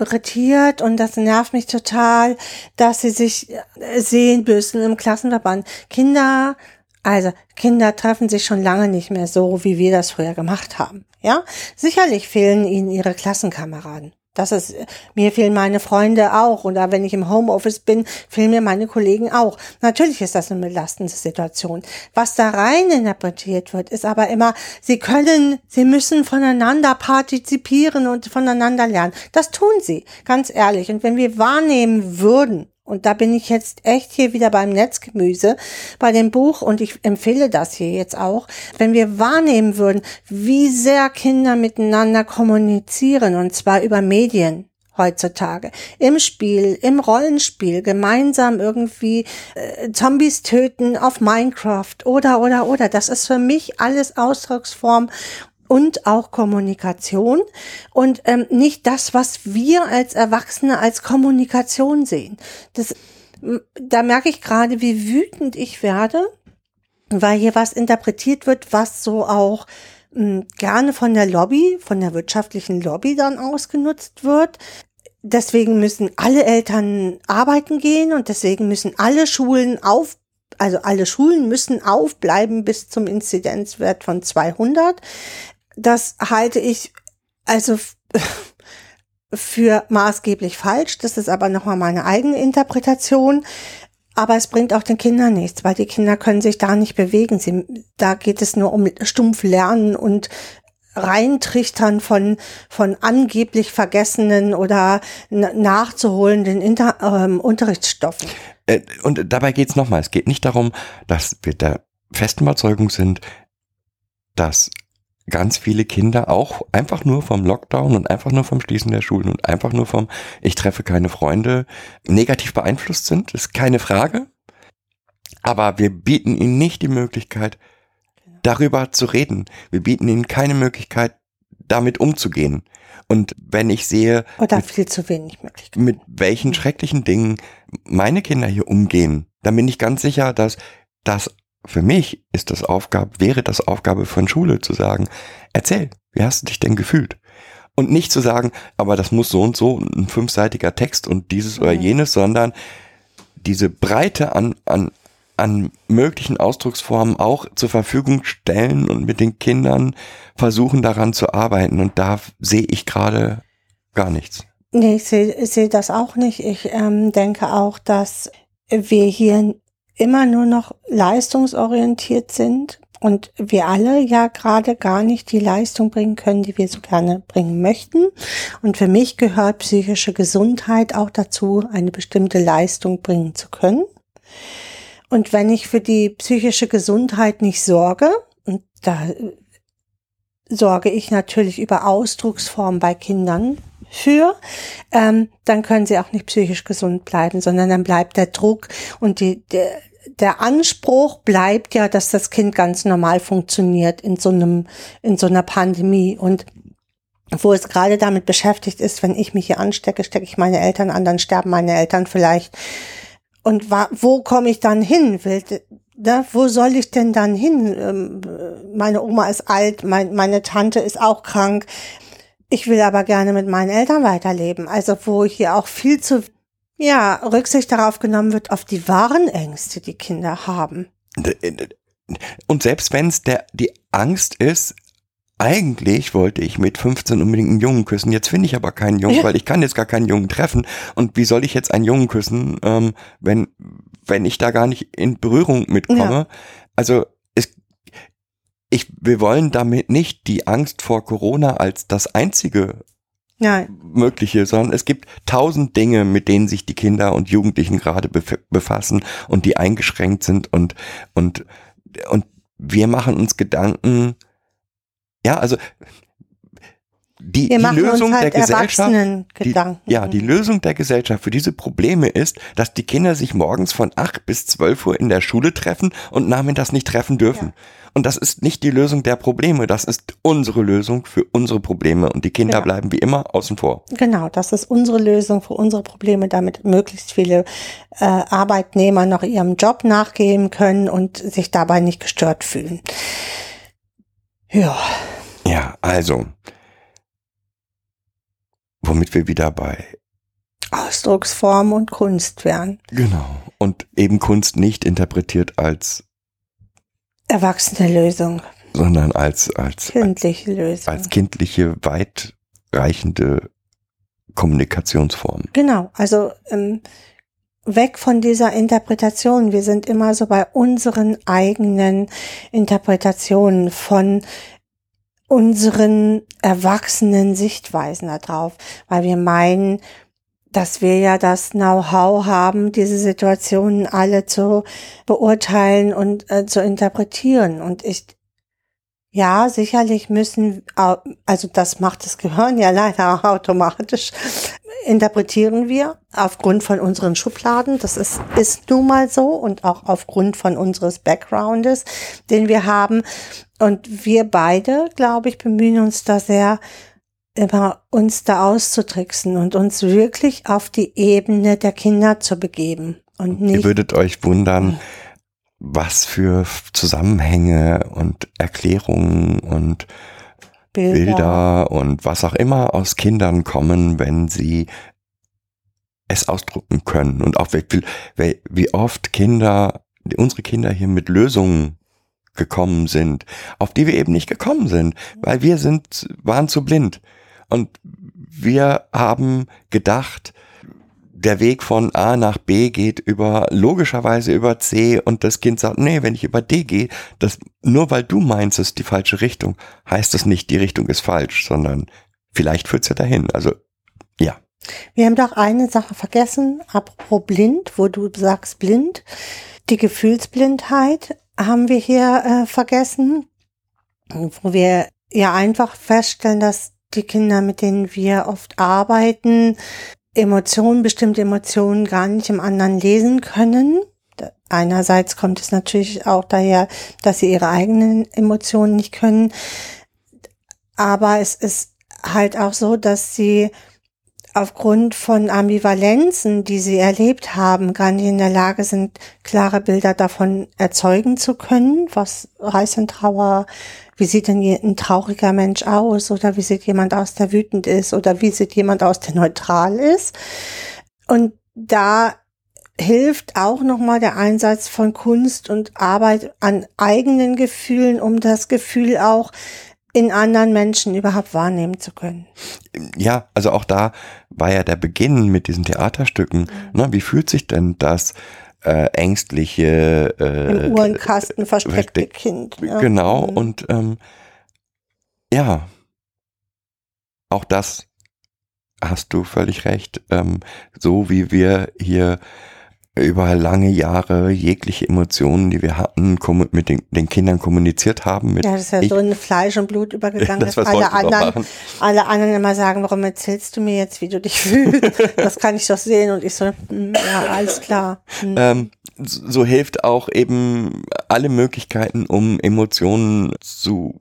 interpretiert und das nervt mich total, dass sie sich äh, sehen müssen im Klassenverband. Kinder, also Kinder treffen sich schon lange nicht mehr so, wie wir das früher gemacht haben. Ja, sicherlich fehlen ihnen ihre Klassenkameraden. Das ist, mir fehlen meine Freunde auch. Oder wenn ich im Homeoffice bin, fehlen mir meine Kollegen auch. Natürlich ist das eine belastende Situation. Was da rein interpretiert wird, ist aber immer, sie können, sie müssen voneinander partizipieren und voneinander lernen. Das tun sie, ganz ehrlich. Und wenn wir wahrnehmen würden, und da bin ich jetzt echt hier wieder beim Netzgemüse, bei dem Buch, und ich empfehle das hier jetzt auch, wenn wir wahrnehmen würden, wie sehr Kinder miteinander kommunizieren, und zwar über Medien heutzutage, im Spiel, im Rollenspiel, gemeinsam irgendwie äh, Zombies töten auf Minecraft oder, oder, oder. Das ist für mich alles Ausdrucksform und auch Kommunikation und ähm, nicht das, was wir als Erwachsene als Kommunikation sehen. Das, da merke ich gerade, wie wütend ich werde, weil hier was interpretiert wird, was so auch gerne von der Lobby, von der wirtschaftlichen Lobby dann ausgenutzt wird. Deswegen müssen alle Eltern arbeiten gehen und deswegen müssen alle Schulen auf also alle Schulen müssen aufbleiben bis zum Inzidenzwert von 200. Das halte ich also für maßgeblich falsch. Das ist aber nochmal meine eigene Interpretation. Aber es bringt auch den Kindern nichts, weil die Kinder können sich da nicht bewegen. Sie, da geht es nur um stumpf Lernen und Reintrichtern von, von angeblich vergessenen oder nachzuholenden Inter, ähm, Unterrichtsstoffen. Äh, Und dabei geht's nochmal. Es geht nicht darum, dass wir der festen Überzeugung sind, dass ganz viele Kinder auch einfach nur vom Lockdown und einfach nur vom Schließen der Schulen und einfach nur vom Ich treffe keine Freunde negativ beeinflusst sind. Ist keine Frage. Aber wir bieten ihnen nicht die Möglichkeit, darüber zu reden. Wir bieten ihnen keine Möglichkeit, damit umzugehen. Und wenn ich sehe, Oder viel zu wenig Möglichkeiten. mit welchen schrecklichen Dingen meine Kinder hier umgehen, dann bin ich ganz sicher, dass das für mich ist das Aufgabe, wäre das Aufgabe von Schule zu sagen, erzähl, wie hast du dich denn gefühlt? Und nicht zu sagen, aber das muss so und so ein fünfseitiger Text und dieses oder Mhm. jenes, sondern diese Breite an, an, an möglichen Ausdrucksformen auch zur Verfügung stellen und mit den Kindern versuchen daran zu arbeiten. Und da sehe ich gerade gar nichts. Nee, ich sehe seh das auch nicht. Ich ähm, denke auch, dass wir hier immer nur noch leistungsorientiert sind und wir alle ja gerade gar nicht die Leistung bringen können, die wir so gerne bringen möchten. Und für mich gehört psychische Gesundheit auch dazu, eine bestimmte Leistung bringen zu können. Und wenn ich für die psychische Gesundheit nicht sorge, und da sorge ich natürlich über Ausdrucksformen bei Kindern für, ähm, dann können sie auch nicht psychisch gesund bleiben, sondern dann bleibt der Druck und die, der, der Anspruch bleibt ja, dass das Kind ganz normal funktioniert in so einem, in so einer Pandemie und wo es gerade damit beschäftigt ist, wenn ich mich hier anstecke, stecke ich meine Eltern an, dann sterben meine Eltern vielleicht. Und wo komme ich dann hin? Ne, wo soll ich denn dann hin? Ähm, meine Oma ist alt, mein, meine Tante ist auch krank. Ich will aber gerne mit meinen Eltern weiterleben. Also wo hier auch viel zu ja, Rücksicht darauf genommen wird, auf die wahren Ängste, die Kinder haben. Und selbst wenn es der die Angst ist, eigentlich wollte ich mit 15 unbedingt einen Jungen küssen. Jetzt finde ich aber keinen Jungen, weil ich kann jetzt gar keinen Jungen treffen. Und wie soll ich jetzt einen Jungen küssen, ähm, wenn wenn ich da gar nicht in Berührung mitkomme? Ja. Also es, ich, wir wollen damit nicht die Angst vor Corona als das einzige Nein. Mögliche, sondern es gibt tausend Dinge, mit denen sich die Kinder und Jugendlichen gerade befassen und die eingeschränkt sind und, und, und wir machen uns Gedanken, ja, also, die, die Lösung halt der Gesellschaft, die, ja, die Lösung der Gesellschaft für diese Probleme ist, dass die Kinder sich morgens von acht bis zwölf Uhr in der Schule treffen und nachmittags nicht treffen dürfen. Ja. Und das ist nicht die Lösung der Probleme, das ist unsere Lösung für unsere Probleme. Und die Kinder genau. bleiben wie immer außen vor. Genau, das ist unsere Lösung für unsere Probleme, damit möglichst viele äh, Arbeitnehmer noch ihrem Job nachgehen können und sich dabei nicht gestört fühlen. Ja. Ja, also, womit wir wieder bei Ausdrucksform und Kunst wären. Genau. Und eben Kunst nicht interpretiert als erwachsene Lösung. Sondern als, als, kindliche Lösung. Als kindliche, weitreichende Kommunikationsform. Genau, also ähm, weg von dieser Interpretation. Wir sind immer so bei unseren eigenen Interpretationen von unseren erwachsenen Sichtweisen darauf, weil wir meinen, dass wir ja das Know-how haben, diese Situationen alle zu beurteilen und äh, zu interpretieren. Und ich, ja, sicherlich müssen, also das macht das Gehirn ja leider automatisch, interpretieren wir aufgrund von unseren Schubladen. Das ist, ist nun mal so und auch aufgrund von unseres Backgroundes, den wir haben. Und wir beide, glaube ich, bemühen uns da sehr, immer uns da auszutricksen und uns wirklich auf die Ebene der Kinder zu begeben. Und nicht Ihr würdet euch wundern, was für Zusammenhänge und Erklärungen und Bilder. Bilder und was auch immer aus Kindern kommen, wenn sie es ausdrucken können. Und auch wie, wie oft Kinder, unsere Kinder hier mit Lösungen gekommen sind, auf die wir eben nicht gekommen sind, weil wir sind, waren zu blind. Und wir haben gedacht, der Weg von A nach B geht über, logischerweise über C und das Kind sagt, nee, wenn ich über D gehe, das, nur weil du meinst, es ist die falsche Richtung, heißt das nicht, die Richtung ist falsch, sondern vielleicht führt's ja dahin. Also, ja. Wir haben doch eine Sache vergessen, apropos blind, wo du sagst blind. Die Gefühlsblindheit haben wir hier äh, vergessen, wo wir ja einfach feststellen, dass die Kinder, mit denen wir oft arbeiten, Emotionen, bestimmte Emotionen gar nicht im anderen lesen können. Einerseits kommt es natürlich auch daher, dass sie ihre eigenen Emotionen nicht können. Aber es ist halt auch so, dass sie aufgrund von Ambivalenzen, die sie erlebt haben, gar nicht in der Lage sind, klare Bilder davon erzeugen zu können. Was heißt denn Trauer? Wie sieht denn ein trauriger Mensch aus? Oder wie sieht jemand aus, der wütend ist? Oder wie sieht jemand aus, der neutral ist? Und da hilft auch nochmal der Einsatz von Kunst und Arbeit an eigenen Gefühlen, um das Gefühl auch in anderen Menschen überhaupt wahrnehmen zu können. Ja, also auch da war ja der Beginn mit diesen Theaterstücken. Mhm. Ne, wie fühlt sich denn das äh, ängstliche äh, Im Uhrenkasten versteckte. Kind. ja. Genau, Mhm. und ähm, ja, auch das hast du völlig recht. Ähm, so wie wir hier über lange Jahre jegliche Emotionen, die wir hatten, mit den, den Kindern kommuniziert haben. Mit Ja, das ist ja ich, so in Fleisch und Blut übergegangen, das, dass alle anderen, alle anderen immer sagen, warum erzählst du mir jetzt, wie du dich fühlst? Das kann ich doch sehen. Und ich so, hm, ja, alles klar. Hm. Ähm, so so hilft auch eben alle Möglichkeiten, um Emotionen zu,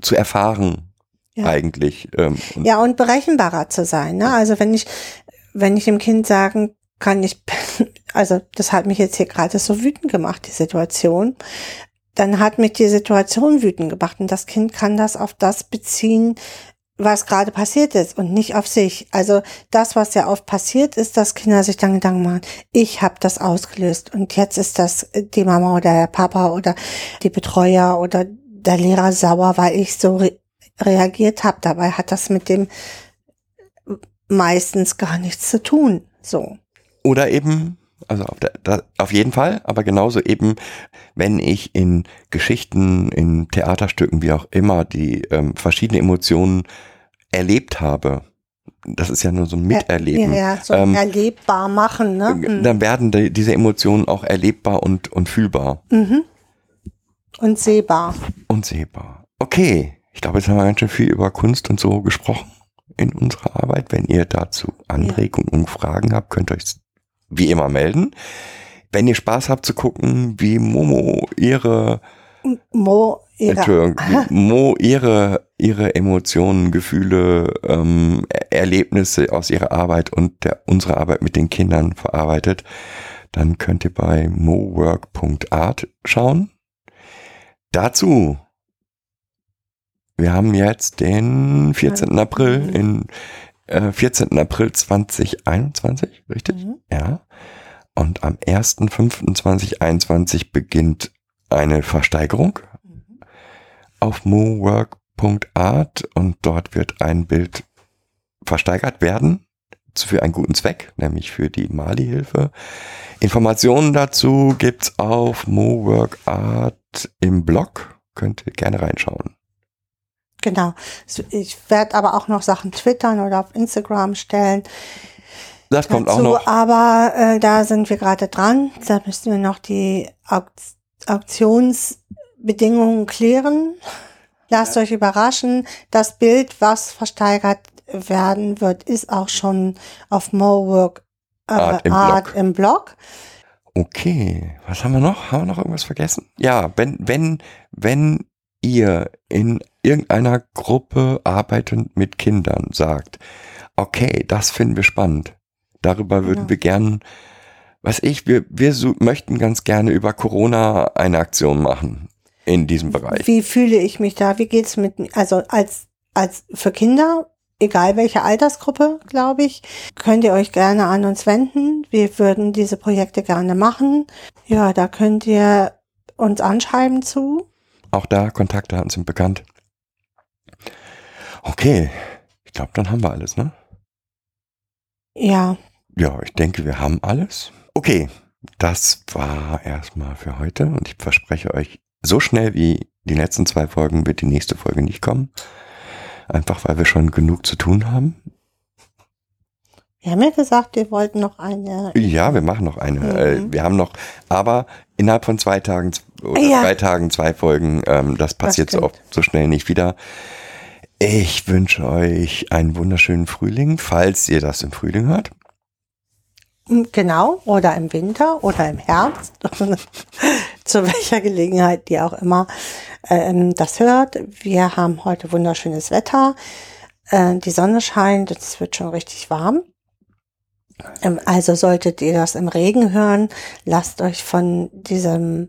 zu erfahren, Ja. eigentlich. Ähm, und Ja, und berechenbarer zu sein. Ne? Also wenn ich, wenn ich dem Kind sagen kann, ich, bin- also das hat mich jetzt hier gerade so wütend gemacht, die Situation, dann hat mich die Situation wütend gemacht und das Kind kann das auf das beziehen, was gerade passiert ist und nicht auf sich. Also das, was ja oft passiert ist, dass Kinder sich dann Gedanken machen, ich habe das ausgelöst und jetzt ist das die Mama oder der Papa oder die Betreuer oder der Lehrer sauer, weil ich so re reagiert habe. Dabei hat das mit dem meistens gar nichts zu tun. So. Oder eben, also auf, der, da, auf jeden Fall, aber genauso eben, wenn ich in Geschichten, in Theaterstücken, wie auch immer, die ähm, verschiedene Emotionen erlebt habe. Das ist ja nur so ein Miterleben. Ja, ja, so Ähm, erlebbar machen, ne? Mhm. Dann werden die, diese Emotionen auch erlebbar und, und fühlbar Mhm. Und sehbar. und sehbar. Okay, ich glaube, jetzt haben wir ganz schön viel über Kunst und so gesprochen in unserer Arbeit. Wenn ihr dazu Anregungen und Fragen habt, könnt ihr euch wie immer melden. Wenn ihr Spaß habt zu gucken, wie Momo ihre, Mo, ihre, Entschuldigung, Mo ihre, ihre Emotionen, Gefühle, ähm, Er- Erlebnisse aus ihrer Arbeit und der, unsere Arbeit mit den Kindern verarbeitet, dann könnt ihr bei mowork.art schauen. Dazu, wir haben jetzt den 14. April in äh, 14. April 2021, richtig? Mhm. Ja. Und am 1.5.2021 beginnt eine Versteigerung auf mowork.art und dort wird ein Bild versteigert werden für einen guten Zweck, nämlich für die Mali-Hilfe. Informationen dazu gibt's auf moworkart im Blog. Könnt ihr gerne reinschauen. Genau. Ich werde aber auch noch Sachen twittern oder auf Instagram stellen. Das kommt auch dazu, noch. Aber äh, da sind wir gerade dran. Da müssen wir noch die Auk Auktionsbedingungen klären. Lasst euch überraschen. Das Bild, was versteigert werden wird, ist auch schon auf Mowork äh, Art im Art Blog. im Blog. Okay, was haben wir noch? Haben wir noch irgendwas vergessen? Ja, wenn, wenn, wenn ihr in irgendeiner Gruppe arbeitend mit Kindern sagt, okay, das finden wir spannend. Darüber würden Genau. wir gern, was ich, wir, wir so, möchten ganz gerne über Corona eine Aktion machen in diesem Bereich. Wie fühle ich mich da? Wie geht's mit? Also als, als für Kinder, egal welche Altersgruppe, glaube ich, könnt ihr euch gerne an uns wenden. Wir würden diese Projekte gerne machen. Ja, da könnt ihr uns anschreiben zu. Auch da Kontaktdaten sind bekannt. Okay, ich glaube, dann haben wir alles, ne? Ja, Ja, ich denke, wir haben alles. Okay, das war erstmal für heute und ich verspreche euch, so schnell wie die letzten zwei Folgen wird die nächste Folge nicht kommen. Einfach weil wir schon genug zu tun haben. wir haben ja gesagt, wir wollten noch eine. Ja, wir machen noch eine. Mhm. Äh, wir haben noch, aber innerhalb von zwei Tagen oder Ja. drei Tagen zwei Folgen, ähm, das passiert so oft, so schnell nicht wieder. Ich wünsche euch einen wunderschönen Frühling, falls ihr das im Frühling hört. Genau, oder im Winter oder im Herbst, zu welcher Gelegenheit die auch immer ähm, das hört. Wir haben heute wunderschönes Wetter, äh, die Sonne scheint, es wird schon richtig warm. Ähm, also solltet ihr das im Regen hören, lasst euch von diesem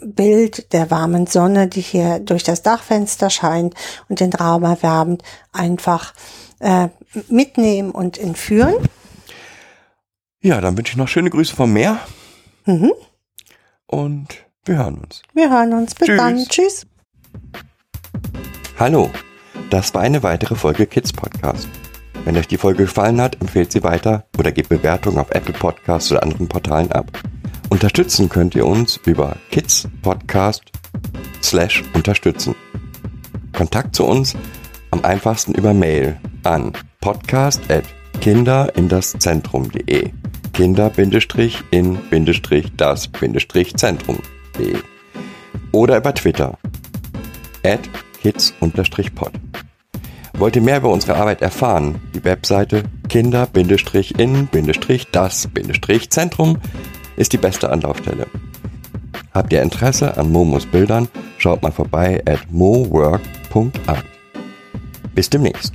Bild der warmen Sonne, die hier durch das Dachfenster scheint und den Raum erwärmt, einfach äh, mitnehmen und entführen. Ja, dann wünsche ich noch schöne Grüße vom Meer Mhm. und wir hören uns. Wir hören uns. Bis Tschüss. dann. Tschüss. Hallo, das war eine weitere Folge Kids Podcast. Wenn euch die Folge gefallen hat, empfehlt sie weiter oder gebt Bewertungen auf Apple Podcasts oder anderen Portalen ab. Unterstützen könnt ihr uns über Kids Podcast slash unterstützen. Kontakt zu uns am einfachsten über Mail an podcast at kinderindaszentrum.de kinder-in-das-zentrum.de oder über Twitter at kids-pod. Wollt ihr mehr über unsere Arbeit erfahren? Die Webseite kinder-in-das-zentrum ist die beste Anlaufstelle. Habt ihr Interesse an Momos Bildern? Schaut mal vorbei at mowork.art. Bis demnächst.